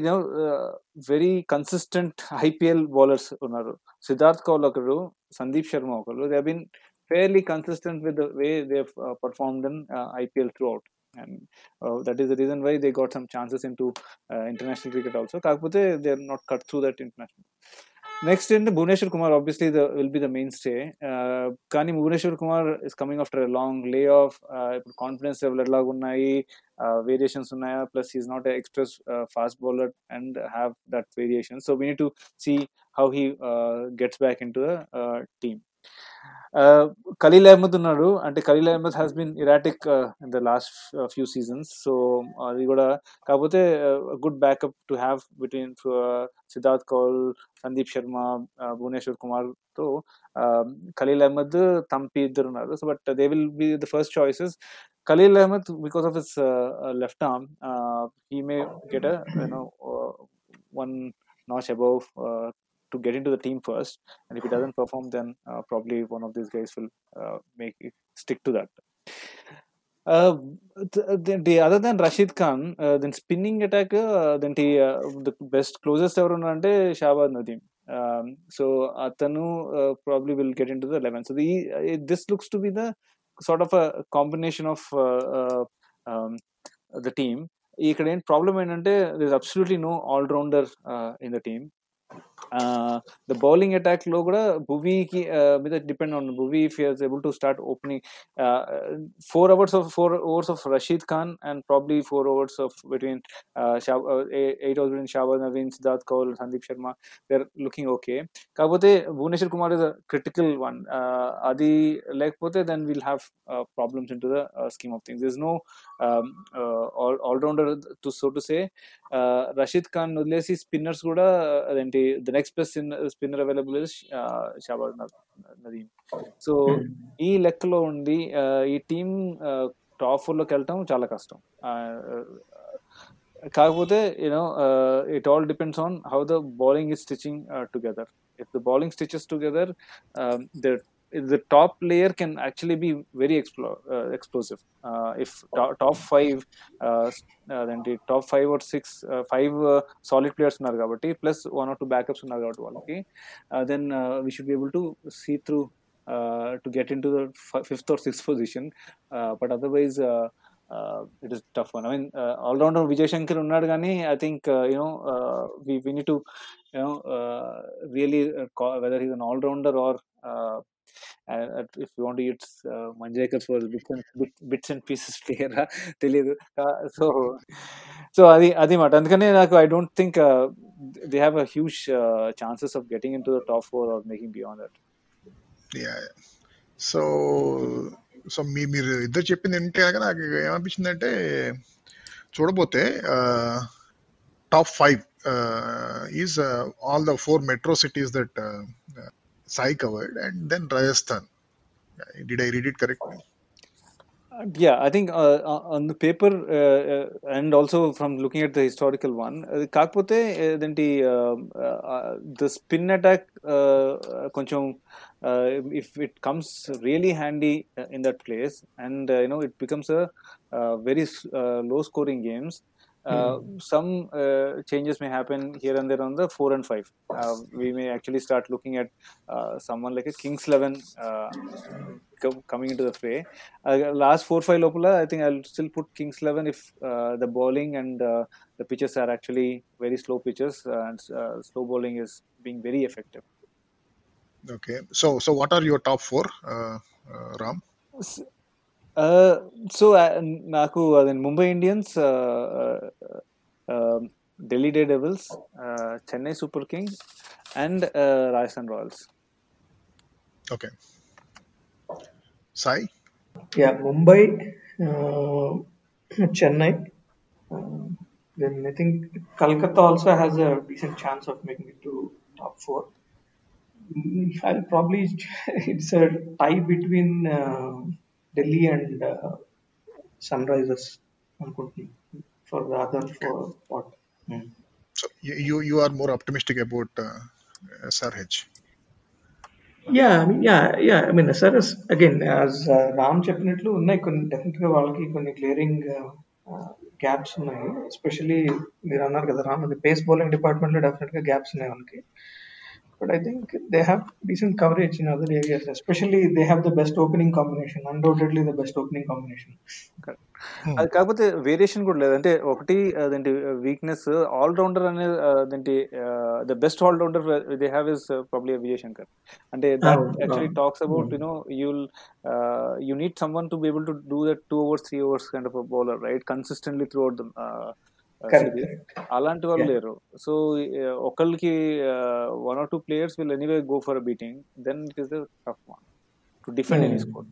వెరీ కన్సిస్టెంట్ ఐపీఎల్ బౌలర్స్ ఉన్నారు. సిద్ధార్థ్ కౌల్ ఒకరు సందీప్ శర్మ ఒకరు they been consistent with the way they've uh, performed in uh, IPL throughout. and uh, that is the reason why they got some chances into uh, international cricket also. Kakapute, they are not cut through that international. Next in the Bhuvneshwar Kumar, obviously will be the mainstay. Uh, Kani Bhuvneshwar Kumar is coming after a long layoff. Uh, confidence level at Lagunai, uh, variations unnaya, plus he's not an express fast bowler and have that variation. So we need to see how he gets back into the team. Khaleel Ahmed ఉన్నాడు. అంటే Khaleel Ahmed has been erratic in the last few seasons so అది కూడా కాకపోతే good backup to have between Siddharth Kaul Sandeep Sharma Bhuvneshwar కుమార్తో ఖలీల్ అహ్మద్ తంపి ఇద్దరు ఉన్నారు. So but they will be the first choices Khaleel Ahmed because of his left arm he may get a you know one notch above get into the team first. And if he hmm. doesn't perform, then uh, probably one of these guys will uh, make it, stick to that. Uh, the, other than Rashid Khan, uh, then spinning attack, then the, best closest ever on the Shahbaz Nadeem. Um, so Atanu probably will get into the 11. So this looks to be the sort of a combination of uh, uh, um, the team. ఇక్కడ problem problem there is absolutely no all-rounder in the team. The bowling అటాక్లో కూడా భువీకి మీద depend on Bhuvi if use able to start opening four overs of four overs of Rashid Khan and probably four overs of between eight overs between Shahbaz Naveen Siddharth Kaul Sandeep Sharma they are looking okay కాకపోతే Bhuvneshwar Kumar is a critical one అది లేకపోతే then will have problems in to the scheme of things is no all rounder to so to say Rashid Khan వదిలేసి spinners కూడా అదేంటి the next best spinner available is Shahbaz Nadeem so ఈ లెక్కలో ఉండి ఈ team top ఫోర్లోకి వెళ్ళటం చాలా కష్టం. కాకపోతే you know it all depends on how the bowling is stitching together if the bowling stitches together the the top layer can actually be very explo- uh, explosive. Uh, if to- top five, then the top five or six, uh, five uh, solid players in Argavati, plus one or two backups in Argavati, then uh, we should be able to see through uh, to get into the f- fifth or sixth position. uh, but otherwise, uh, uh, it is tough one i mean uh, all it is tough one i think uh, you know uh, we we need to you know uh, really uh, you know really whether an all rounder or uh, if you want to use uh, Manjrekar for bits and, bit, bits and pieces player తెలియదు so so అది అది మాట అందుకనే నాకు I don't think they have a huge chances of getting into the top four or making beyond that so so మీ మీరు ఇద్దరు చెప్పింది ఏంటి కనుక నాకు ఏమనిపించింది అంటే చూడబోతే top five is all the four metro cities that Sai covered, and then Rajasthan. Did I read it correctly? Uh, yeah, I think uh, on the paper uh, and also from looking at the historical one, కాకపోతే ఏంటి the spin attack కొంచెం if it comes really handy in that place and you know it becomes a very low scoring games Hmm. uh, mm. some uh, changes may happen here and there on the four and five. Uh, we may actually start looking at uh, someone like a Kings Eleven uh, co- coming into the fray. Uh, last four five lopula, I think I'll still put Kings Eleven if the bowling and the pitches are actually very slow pitches and slow bowling is being very effective. Okay, so so what are your top four, Ram? Uh, so, uh, Naku, then Mumbai Indians, uh, um, Delhi Daredevils, Chennai Super Kings, and Rajasthan Royals. Okay. Sai? Yeah, Mumbai, Chennai. Then I think Calcutta also has a decent chance of making it to top four. Mm, I'll probably it's a tie between uh, Delhi and uh, Sunrisers for the other four spot. Mm. So you you are more optimistic about uh, SRH. Yeah, I mean, yeah, yeah. I mean, SRS again, as uh, Ram చెప్పినట్లు ఉన్నాయి కొన్ని definite గా వాళ్ళకి కొన్ని clearing gaps ఉన్నాయి especially మీరు అన్నారు కదా రామ్ అది పేస్ బౌలింగ్ డిపార్ట్మెంట్ లో డెఫినెట్ గా గ్యాప్స్ ఉన్నాయి వాళ్ళకి but I think they have decent coverage in other areas. Especially, they have the best opening combination. Undoubtedly, the best opening combination. Correct. Hmm. అది కాకపోతే వేరియేషన్ కూడా లేదు అంటే ఒకటి అదేంటి వీక్నెస్ ఆల్ రౌండర్ అనేది అదేంటి the best all rounder they have is probably Vijay Shankar అంటే that actually. Talks about. You know you'll you need someone to be able to do that two overs three overs kind of bowler right consistently throughout the Correct, series correct. అలాంటి వాళ్ళు Yeah. లేరు so ఒకళ్ళకి one or two players will anyway go for beating then it is the tough one to defend any Hmm. Score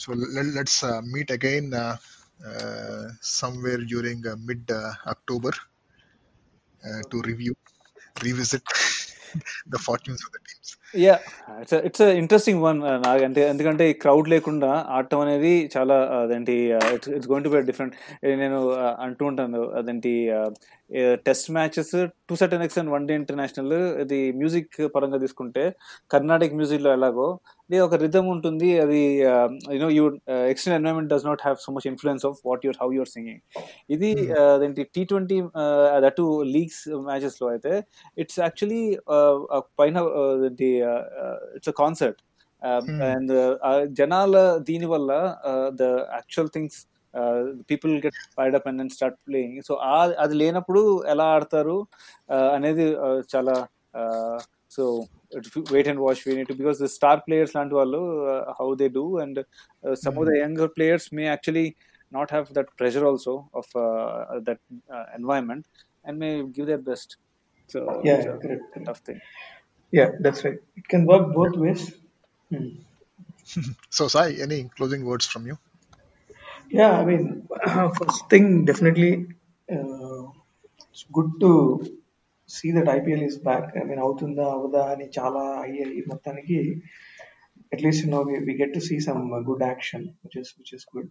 So let, let's uh, meet again uh, uh, somewhere during uh, mid uh, October uh, to review, revisit the fortunes of the teams. Yeah it's it's interesting one నాకు అంటే ఎందుకంటే ఈ crowd లేకుండా ఆడటం అనేది చాలా uh, అదేంటి it's it's going to be different నేను uh, అంటూ ఉంటాను. అదేంటి uh, test matches to certain extent one day international ఇది మ్యూజిక్ పరంగా తీసుకుంటే కర్ణాటక మ్యూజిక్లో ఎలాగో ఇది ఒక రిథమ్ ఉంటుంది అది you know you external environment does not have so much influence of what your how your singing ఇది Hmm. uh, అదేంటి టీ ట్వంటీ దట్ లీగ్స్ మ్యాచెస్లో అయితే ఇట్స్ యాక్చువల్లీ పైన ఇట్స్ అ కాన్సర్ట్. అండ్ జనాల దీని వల్ల the actual things people get fired up and then start playing. So అది లేనప్పుడు ఎలా ఆడతారు అనేది చాలా so wait and watch we need because the star players లాంటి వాళ్ళు how they do and some of the younger players may actually not have that pressure also of that environment and may give their best so thing it can work both ways so Sai any closing words from you Yeah, I mean, first thing, definitely, uh, it's good to see that IPL is back. I mean, అవుతుందా అవదా అని చాలా అయ్యాయి మొత్తానికి at least no we get to see some uh, good action, which is which is good.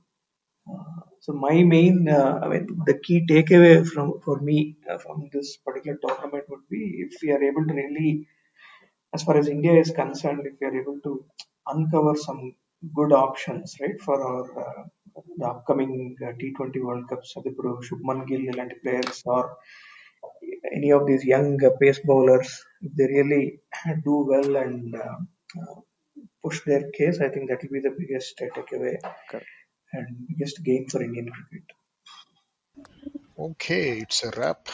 Uh, so my main, uh, I mean, the key takeaway from for me uh, from this particular tournament would be if we are able to really, as far as India is concerned, if we are able to uncover some good options, right, for our uh, the upcoming uh, T20 World Cup, Sadhguru, Shubman Gill, and players, or any of these young uh, pace bowlers, if they really do well and uh, uh, push their case, I think that will be the biggest uh, takeaway okay. and biggest gain for Indian cricket. Okay, it's a wrap.